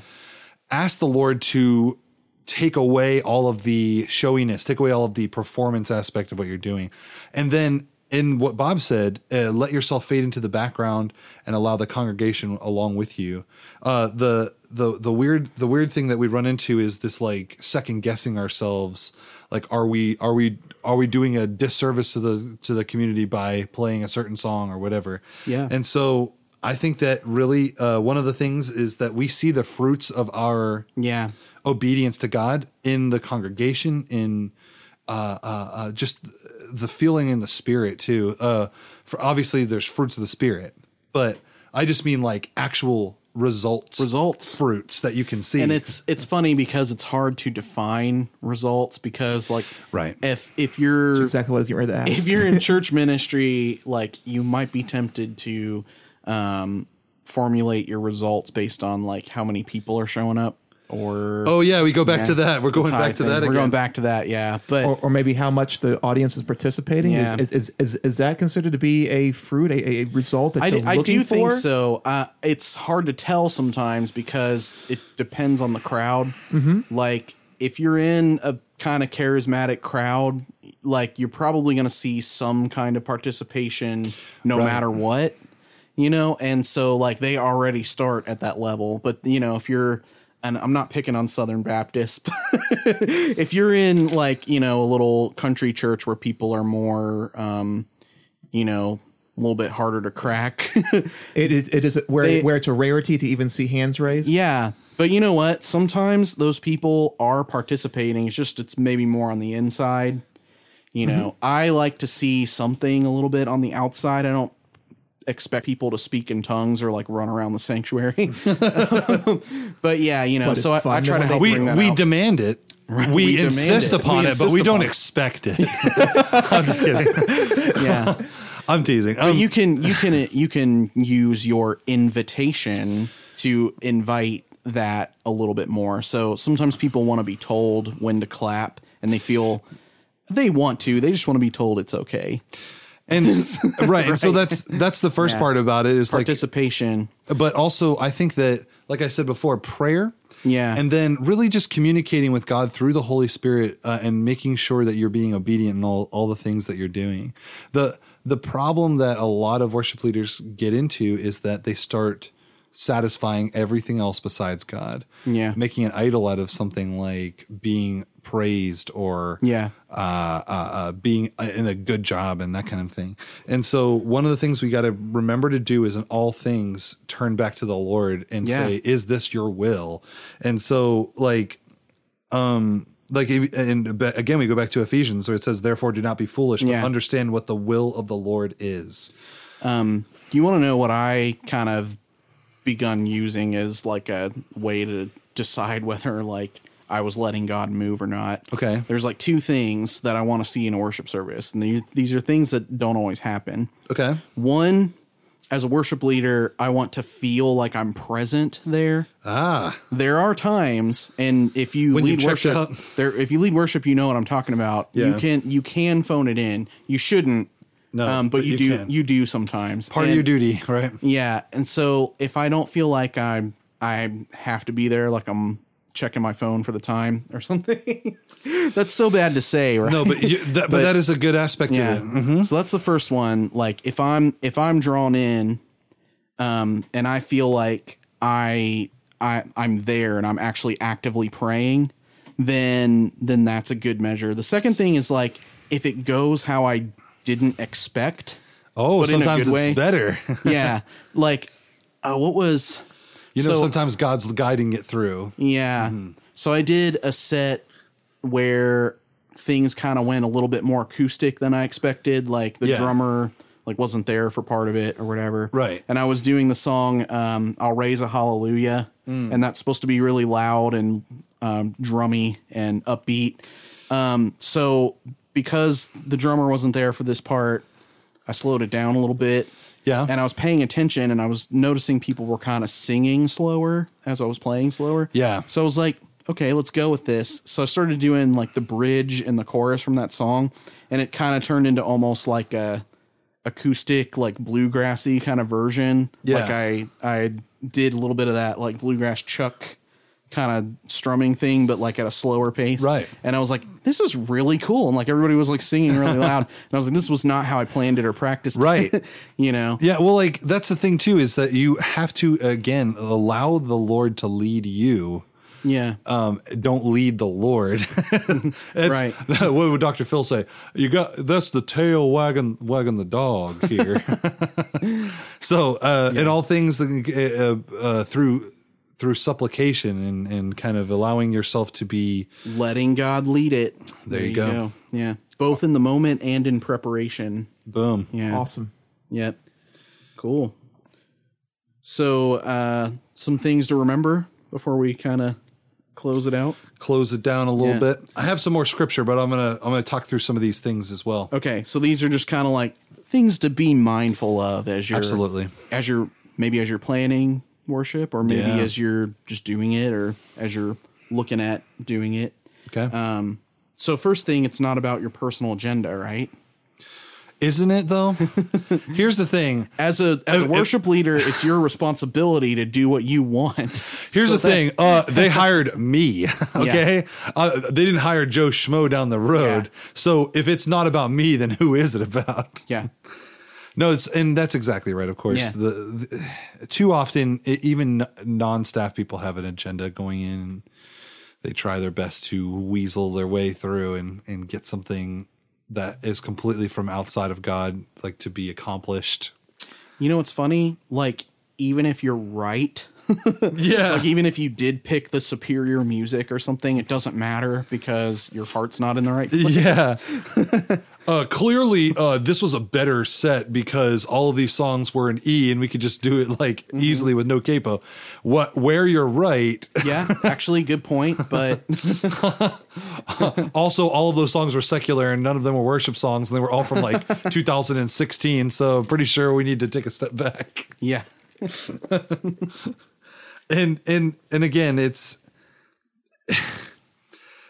ask the Lord to take away all of the showiness, take away all of the performance aspect of what you're doing. And then in what Bob said, uh, let yourself fade into the background and allow the congregation along with you. Uh, the the the weird the weird thing that we run into is this like second guessing ourselves. Like, are we are we are we doing a disservice to the to the community by playing a certain song or whatever? Yeah. And so I think that really uh, one of the things is that we see the fruits of our Yeah. obedience to God in the congregation, in uh, uh, uh, just the feeling in the spirit too. Uh, for obviously, there's fruits of the spirit, but I just mean like actual results, Results. fruits that you can see. and it's it's funny because it's hard to define results because like Right. if if you're exactly what I was getting ready to ask. if you're in church ministry like you might be tempted to um formulate your results based on like how many people are showing up or oh yeah, we go back Yeah. to that. We're going back to thing. that we're again. going back to that yeah but or, or maybe how much the audience is participating. Yeah. Is, is, is, is that considered to be a fruit, a, a result that I, you're I do for? think so. Uh, it's hard to tell sometimes because it depends on the crowd. Mm-hmm. Like if you're in a kind of charismatic crowd, like you're probably going to see some kind of participation no Right. matter what, you know. And so like they already start at that level. But you know if you're and I'm not picking on Southern Baptists. if you're in like you know a little country church where people are more um, you know, a little bit harder to crack. It is it is where They- where it's a rarity to even see hands raised. yeah. But you know what? Sometimes those people are participating. It's just it's maybe more on the inside. You know, I like to see something a little bit on the outside. I don't expect people to speak in tongues or like run around the sanctuary. but yeah, you know, But so I, I try to help we bring that we out. demand it. We, we insist it. upon We it, but we don't it. expect it. I'm just kidding. yeah. I'm teasing. But Um, you can you can you can use your invitation to invite that a little bit more. So sometimes people want to be told when to clap and they feel they want to. They just want to be told it's okay. And s- right, and so that's that's the first Yeah. part about it is like Participation. but also I think that, like I said before, prayer. Yeah. And then really just communicating with God through the Holy Spirit uh, and making sure that you're being obedient in all, all the things that you're doing. The the problem that a lot of worship leaders get into is that they start satisfying everything else besides God. Yeah. Making an idol out of something like being praised or Yeah. uh, uh, uh, being in a good job and that kind of thing. And so, one of the things we got to remember to do is, in all things, turn back to the Lord and Yeah. say, "Is this your will?" And so, like, um, like, and again, we go back to Ephesians where it says, "Therefore, do not be foolish, but Yeah. understand what the will of the Lord is." Um, you want to know what I kind of begun using as like a way to decide whether like I was letting God move or not. Okay. There's like two things that I want to see in a worship service, and these these are things that don't always happen. Okay. One, as a worship leader, I want to feel like I'm present there. Ah. There are times, and if you When lead checked worship, there if you lead worship, you know what I'm talking about. You Yeah. can you can phone it in. You shouldn't. No, um, but, but you, you do can. you do sometimes. Part of your duty, right? yeah, and so if I don't feel like I'm I have to be there, like I'm checking my phone for the time or something, that's so bad to say, right? No, but you, that, but, that is a good aspect yeah. of it. So that's the first one. Like if I'm if I'm drawn in, um, and I feel like I I I'm there and I'm actually actively praying, then then that's a good measure. The second thing is like if it goes how I didn't expect. Oh, But sometimes it's way. better. Yeah, like uh, what was you know, so- sometimes God's guiding it through. Yeah. So I did a set where things kind of went a little bit more acoustic than I expected. Like the Yeah. drummer like wasn't there for part of it or whatever. Right. And I was doing the song um, "I'll Raise a Hallelujah," and that's supposed to be really loud and um, drummy and upbeat. Um, so because the drummer wasn't there for this part, I slowed it down a little bit. Yeah. And I was paying attention and I was noticing people were kind of singing slower as I was playing slower. Yeah. So I was like, okay, let's go with this. So I started doing like the bridge and the chorus from that song and it kind of turned into almost like a acoustic like bluegrassy kind of version. Yeah. Like I I did a little bit of that like bluegrass chuck kind of strumming thing but like at a slower pace. Right. And I was like, this is really cool. And like everybody was like singing really loud. And I was like, this was not how I planned it or practiced. it. Right. you know. Yeah, well, like that's the thing too is that you have to again allow the Lord to lead you. Yeah. Um, don't lead the Lord. Right. What would Dr. Phil say? You got that's the tail wagging wagging the dog here. so, uh, in all things, uh, uh, through through supplication and and kind of allowing yourself to be letting God lead it. There you go. Yeah. Both in the moment and in preparation. boom. Yeah. Awesome. Yep. Cool. So, uh, some things to remember before we kind of close it out. Close it down a little Yeah. bit. I have some more scripture, but I'm gonna I'm gonna talk through some of these things as well. Okay. So these are just kind of like things to be mindful of as you're Absolutely. as you're maybe as you're planning worship or maybe Yeah. as you're just doing it or as you're looking at doing it. Okay. Um, so first thing, it's not about your personal agenda, right? Isn't it though? Here's the thing. as a as a Uh, worship leader, it's your responsibility to do what you want. Here's So the thing. Uh, they hired me. Okay. Uh, they didn't hire Joe Schmo down the road. So if it's not about me, then who is it about? Yeah, No, it's and that's exactly right. Of course, Yeah. the, the too often e- even non-staff people have an agenda going in. They try their best to weasel their way through and and get something that is completely from outside of God, like to be accomplished. you know what's funny? Like even if you're right, Yeah, like even if you did pick the superior music or something, it doesn't matter because your heart's not in the right place. Yeah. uh, clearly, uh, this was a better set because all of these songs were in E, and we could just do it like easily with no capo. What? Where you're right. Yeah, actually, good point. But also, all of those songs were secular, and none of them were worship songs, and they were all from like 2016. So, I'm pretty sure we need to take a step back. yeah, and and and again it's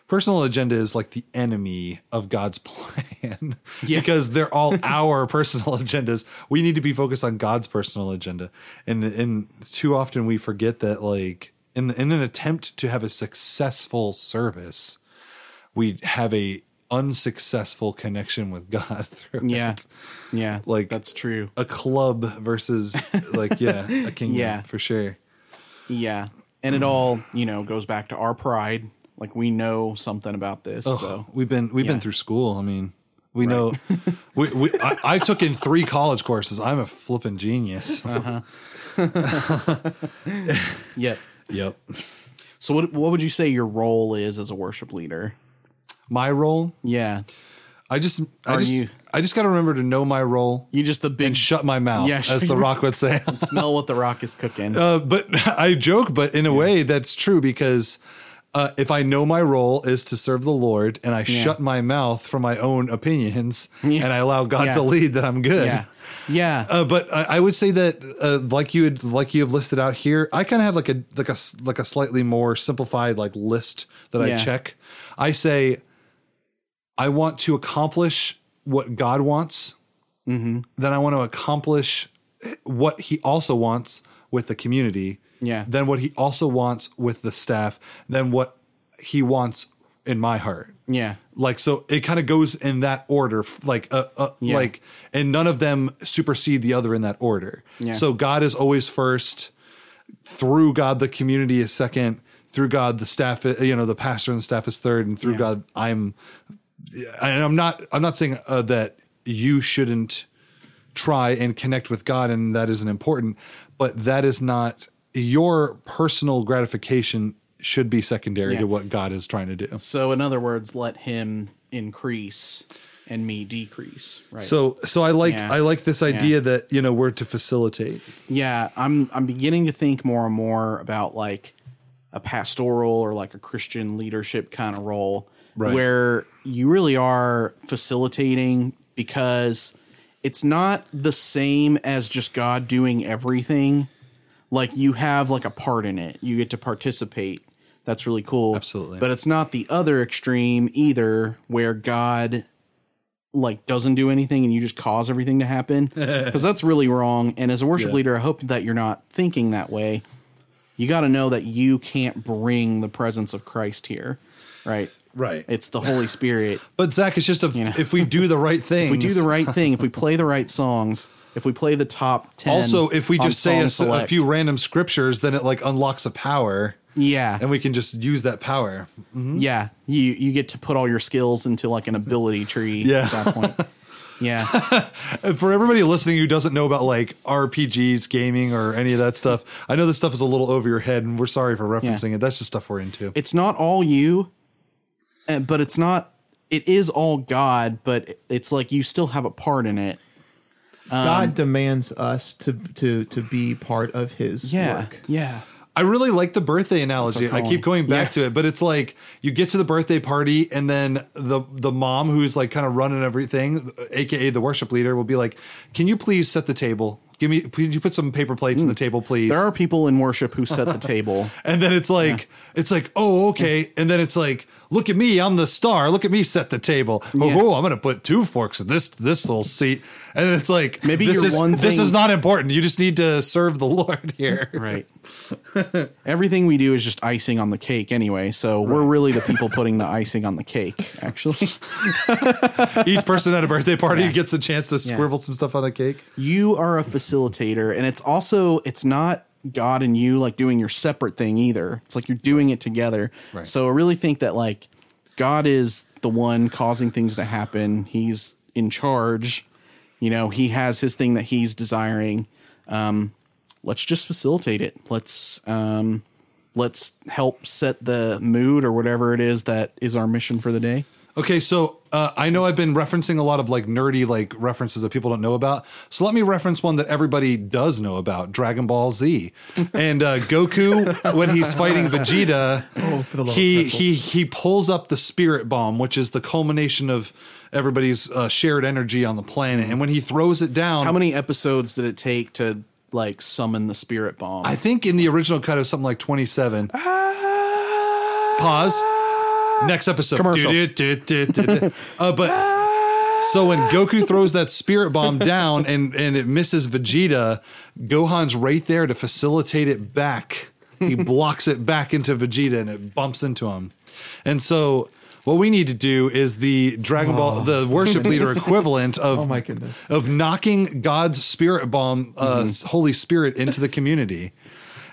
personal agenda is like the enemy of god's plan Yeah. because they're all our personal agendas we need to be focused on god's personal agenda and and too often we forget that like in in an attempt to have a successful service we have a unsuccessful connection with god through yeah, it. yeah. Like- that's true. a club versus like yeah a kingdom Yeah. for sure Yeah, and it all you know goes back to our pride. Like we know something about this, so We've been we've Yeah. been through school. I mean, we know. We, we I, I took in three college courses. I'm a flipping genius. Uh-huh. yeah. Yep. So what what would you say your role is as a worship leader? My role. Yeah, I just I Are just you- I just got to remember to know my role you just the big and shut my mouth, Yeah, as the Rock would say. smell what the rock is cooking. uh, but I joke, but in a way that's true because uh, if I know my role is to serve the Lord and I shut my mouth from my own opinions Yeah. and I allow God Yeah. to lead, then I'm good. Yeah. Yeah. Uh, but I, I would say that, uh, like you had, like you have listed out here, I kind of have like a like a s- like a slightly more simplified like list that Yeah. I check. I say, I want to accomplish what God wants. Mm-hmm. Then I want to accomplish what He also wants with the community. Yeah. Then what He also wants with the staff. Then what He wants in my heart yeah. like so it kind of goes in that order like uh, uh Yeah. like and none of them supersede the other in that order Yeah. so god is always first through god the community is second through god the staff i- you know the pastor and the staff is third and through Yeah. god i'm and i'm not i'm not saying uh, that you shouldn't try and connect with god and that isn't important but that is not your personal gratification should be secondary Yeah. to what god is trying to do So in other words, let him increase and me decrease. Right. So so I like Yeah. I like this idea that you know we're to facilitate. yeah, I'm I'm beginning to think more and more about like a pastoral or like a Christian leadership kind of role Right. where you really are facilitating because it's not the same as just God doing everything. Like you have like a part in it. You get to participate. That's really cool. Absolutely. But it's not the other extreme either where God like doesn't do anything and you just cause everything to happen because that's really wrong and as a worship Yeah. leader i hope that you're not thinking that way you got to know that you can't bring the presence of christ here right Right. it's the holy spirit But Zach, it's just a, know. if we do the right thing. if we do the right thing if we play the right songs if we play the top 10 Also, if we just say a, a few random scriptures, then it like unlocks a power, yeah and we can just use that power. Mm-hmm. yeah you you get to put all your skills into like an ability tree Yeah. at that point yeah for everybody listening who doesn't know about like RPGs, gaming, or any of that stuff, I know this stuff is a little over your head, and we're sorry for referencing it. That's just stuff we're into. it's not all you, uh, but it's not. It is all God, but it's like you still have a part in it. Um, God demands us to to to be part of His work. yeah, I really like the birthday analogy. I keep going back it. to it, but it's like you get to the birthday party, and then the the mom who's like kind of running everything, aka the worship leader, will be like, "Can you please set the table? Give me, please, you put some paper plates on the table, please." Mm. there are people in worship who set the table. and then it's like, it's like, oh, okay, and then it's like, look at me, I'm the star. Look at me set the table. Oh, Yeah. oh, I'm gonna put two forks in this this little seat, and it's like, Maybe this is one this is not important. You just need to serve the Lord here. Right. Everything we do is just icing on the cake anyway. So we're really the people putting the icing on the cake, actually. Each person at a birthday party gets a chance to Yeah. scribble some stuff on the cake. you are a facilitator and it's also it's not god and you like doing your separate thing either. It's like you're doing it together. Right. so i really think that like god is the one causing things to happen. He's in charge. You know he has his thing that he's desiring. Um let's just facilitate it. Let's um let's help set the mood or whatever it is that is our mission for the day Okay, so uh, I know I've been referencing a lot of like nerdy like references that people don't know about. So let me reference one that everybody does know about: Dragon Ball Z. And uh, Goku, when he's fighting Vegeta, for the love of he he he pulls up the Spirit Bomb, which is the culmination of everybody's uh, shared energy on the planet. And when he throws it down, how many episodes did it take to like summon the spirit bomb I think in the original cut of something like twenty-seven. Pause. Next episode. Commercial. Uh, but so when Goku throws that spirit bomb down and and it misses Vegeta, Gohan's right there to facilitate it back. He blocks it back into Vegeta and it bumps into him. And so what we need to do is the Dragon Ball, the worship leader equivalent of Oh my goodness. of knocking God's spirit bomb, uh, Mm-hmm. Holy Spirit, into the community.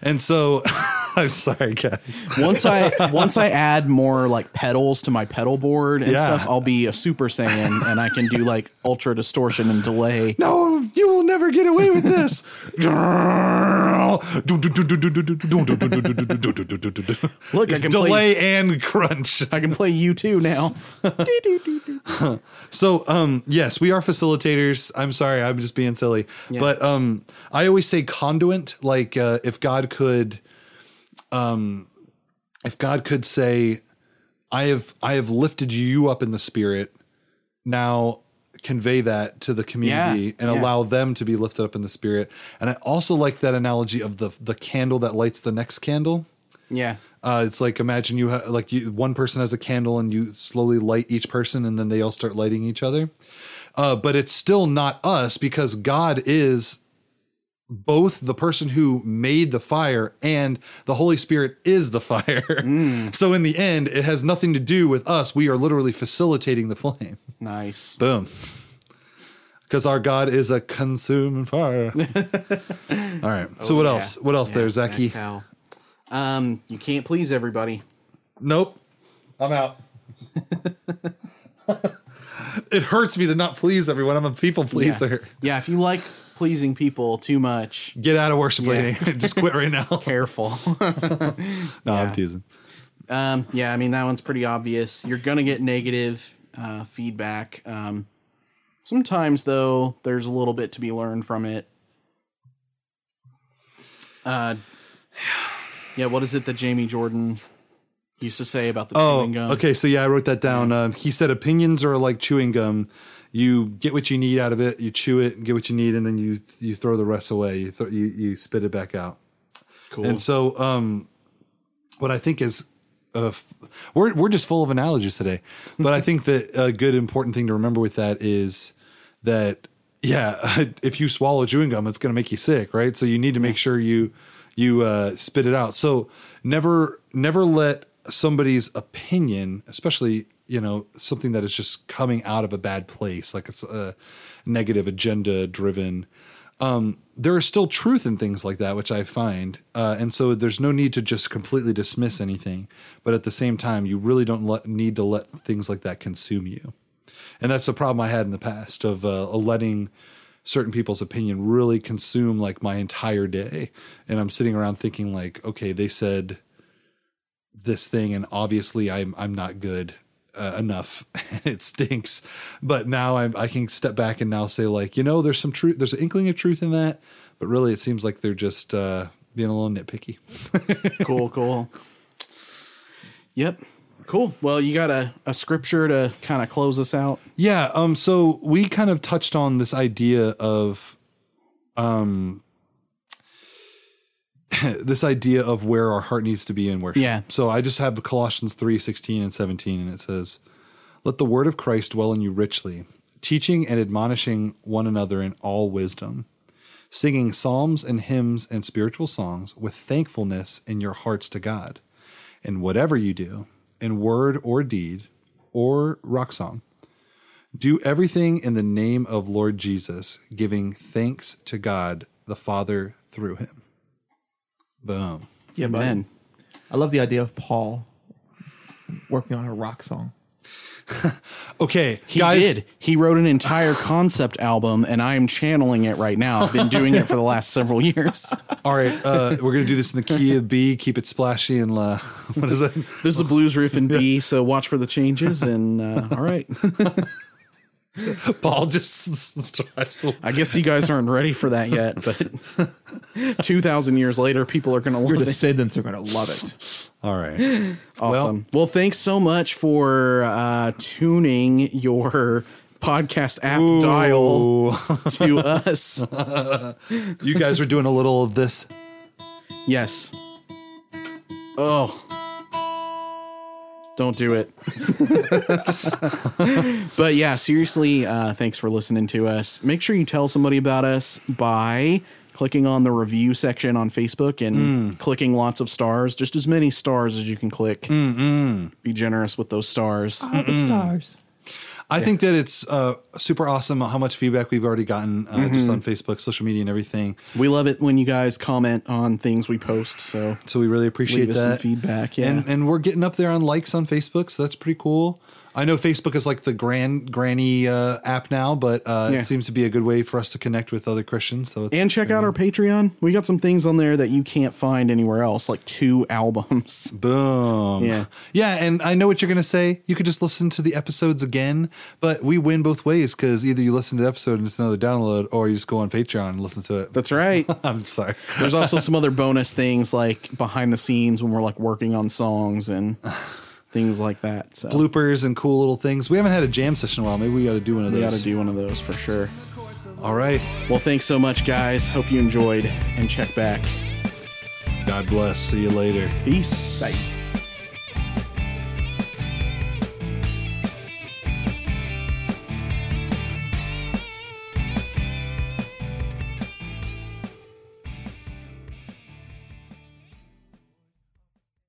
And so, I'm sorry, guys. once I once I add more like pedals to my pedal board and Yeah. stuff, I'll be a Super Saiyan and I can do like ultra distortion and delay. No, you will never get away with this. Look, I can play delay and crunch. I can play U2 now. So, um, yes, we are facilitators. I'm sorry, I'm just being silly, but um, I always say conduit. Like, uh, if God could, um, if God could say, I have I have lifted you up in the spirit, now convey that to the community Yeah, and yeah. allow them to be lifted up in the spirit. And I also like that analogy of the the candle that lights the next candle. Yeah. Uh, it's like imagine you ha- like you one person has a candle and you slowly light each person and then they all start lighting each other. Uh, but it's still not us because God is both the person who made the fire and the Holy Spirit is the fire. so in the end, it has nothing to do with us. We are literally facilitating the flame. Nice. Boom. Because our God is a consuming fire. All right. So what yeah. else? What else there, Zachy? Um, you can't please everybody. Nope. I'm out. it hurts me to not please everyone. I'm a people pleaser. Yeah, if you like pleasing people too much, Get out of worship lady. Just quit right now. careful. No, I'm teasing. um, yeah, I mean that one's pretty obvious. You're gonna get negative uh, feedback. Um, sometimes though, there's a little bit to be learned from it. Uh, yeah, what is it that Jamie Jordan used to say about the Oh, chewing gum? okay. So yeah, I wrote that down. Um, he said opinions are like chewing gum. You get what you need out of it, you chew it, and get what you need, and then you you throw the rest away. You throw, you you spit it back out. Cool. And so, um, what I think is, uh, we're we're just full of analogies today. But I think that a good important thing to remember with that is that yeah, if you swallow chewing gum, it's going to make you sick, right? So you need to make sure you you uh, spit it out. So never never let somebody's opinion, especially you know something that is just coming out of a bad place, like it's a negative agenda driven um, there is still truth in things like that, which I find. Uh, and so there's no need to just completely dismiss anything. But at the same time, you really don't let, need to let things like that consume you. And that's the problem I had in the past of uh, letting certain people's opinion really consume like my entire day. And I'm sitting around thinking like, okay, they said this thing, and obviously I'm I'm not good uh, enough. it stinks. But now I'm, I can step back and now say like, you know, there's some truth. There's an inkling of truth in that. But really, it seems like they're just uh, being a little nitpicky. cool, cool. Yep. Cool. Well, you got a, a scripture to kind of close us out. Yeah. Um. So we kind of touched on this idea of, um, this idea of where our heart needs to be in worship. Yeah. So I just have Colossians 3, 16 and 17, and it says, Let the word of Christ dwell in you richly, teaching and admonishing one another in all wisdom, singing psalms and hymns and spiritual songs with thankfulness in your hearts to God. And whatever you do, in word or deed or rock song, do everything in the name of Lord Jesus, giving thanks to God the Father through him. Boom. Yeah, but Amen. I love the idea of Paul working on a rock song. Okay, He guys. did. He wrote an entire concept album, and I am channeling it right now. I've been doing it for the last several years. All right, uh, we're gonna do this in the key of B. Keep it splashy and uh, what is it? This is a blues riff in B, so watch for the changes. And uh, all right, Paul just tries to. I guess you guys aren't ready for that yet, but two thousand years later, people are going to Your love it. descendants are going to love it. All right. Awesome. Well, thanks so much for uh, tuning your podcast app dial to us. you guys are doing a little of this. Yes. Oh. Don't do it. but yeah, seriously, uh, thanks for listening to us. Make sure you tell somebody about us by clicking on the review section on Facebook and hmm. clicking lots of stars, just as many stars as you can click. Mm-hmm. Be generous with those stars. All the mm-hmm. stars. I think that it's uh, super awesome how much feedback we've already gotten uh, just on Facebook, social media, and everything. We love it when you guys comment on things we post. So So we really appreciate leave us some that feedback. Yeah. and and we're getting up there on likes on Facebook, so that's pretty cool. I know Facebook is like the grand granny uh, app now, but uh, Yeah. it seems to be a good way for us to connect with other Christians. So it's, And check out our Patreon. We got some things on there that you can't find anywhere else, like two albums. Boom. Yeah. Yeah. And I know what you're going to say. You could just listen to the episodes again, but we win both ways because either you listen to the episode and it's another download or you just go on Patreon and listen to it. That's right. I'm sorry. There's also some other bonus things like behind the scenes when we're like working on songs and things like that. So Bloopers and cool little things. We haven't had a jam session in a while. Maybe we got to do one of we those. got to do one of those for sure. All right. Well, thanks so much, guys. Hope you enjoyed and check back. God bless. See you later. Peace. Bye.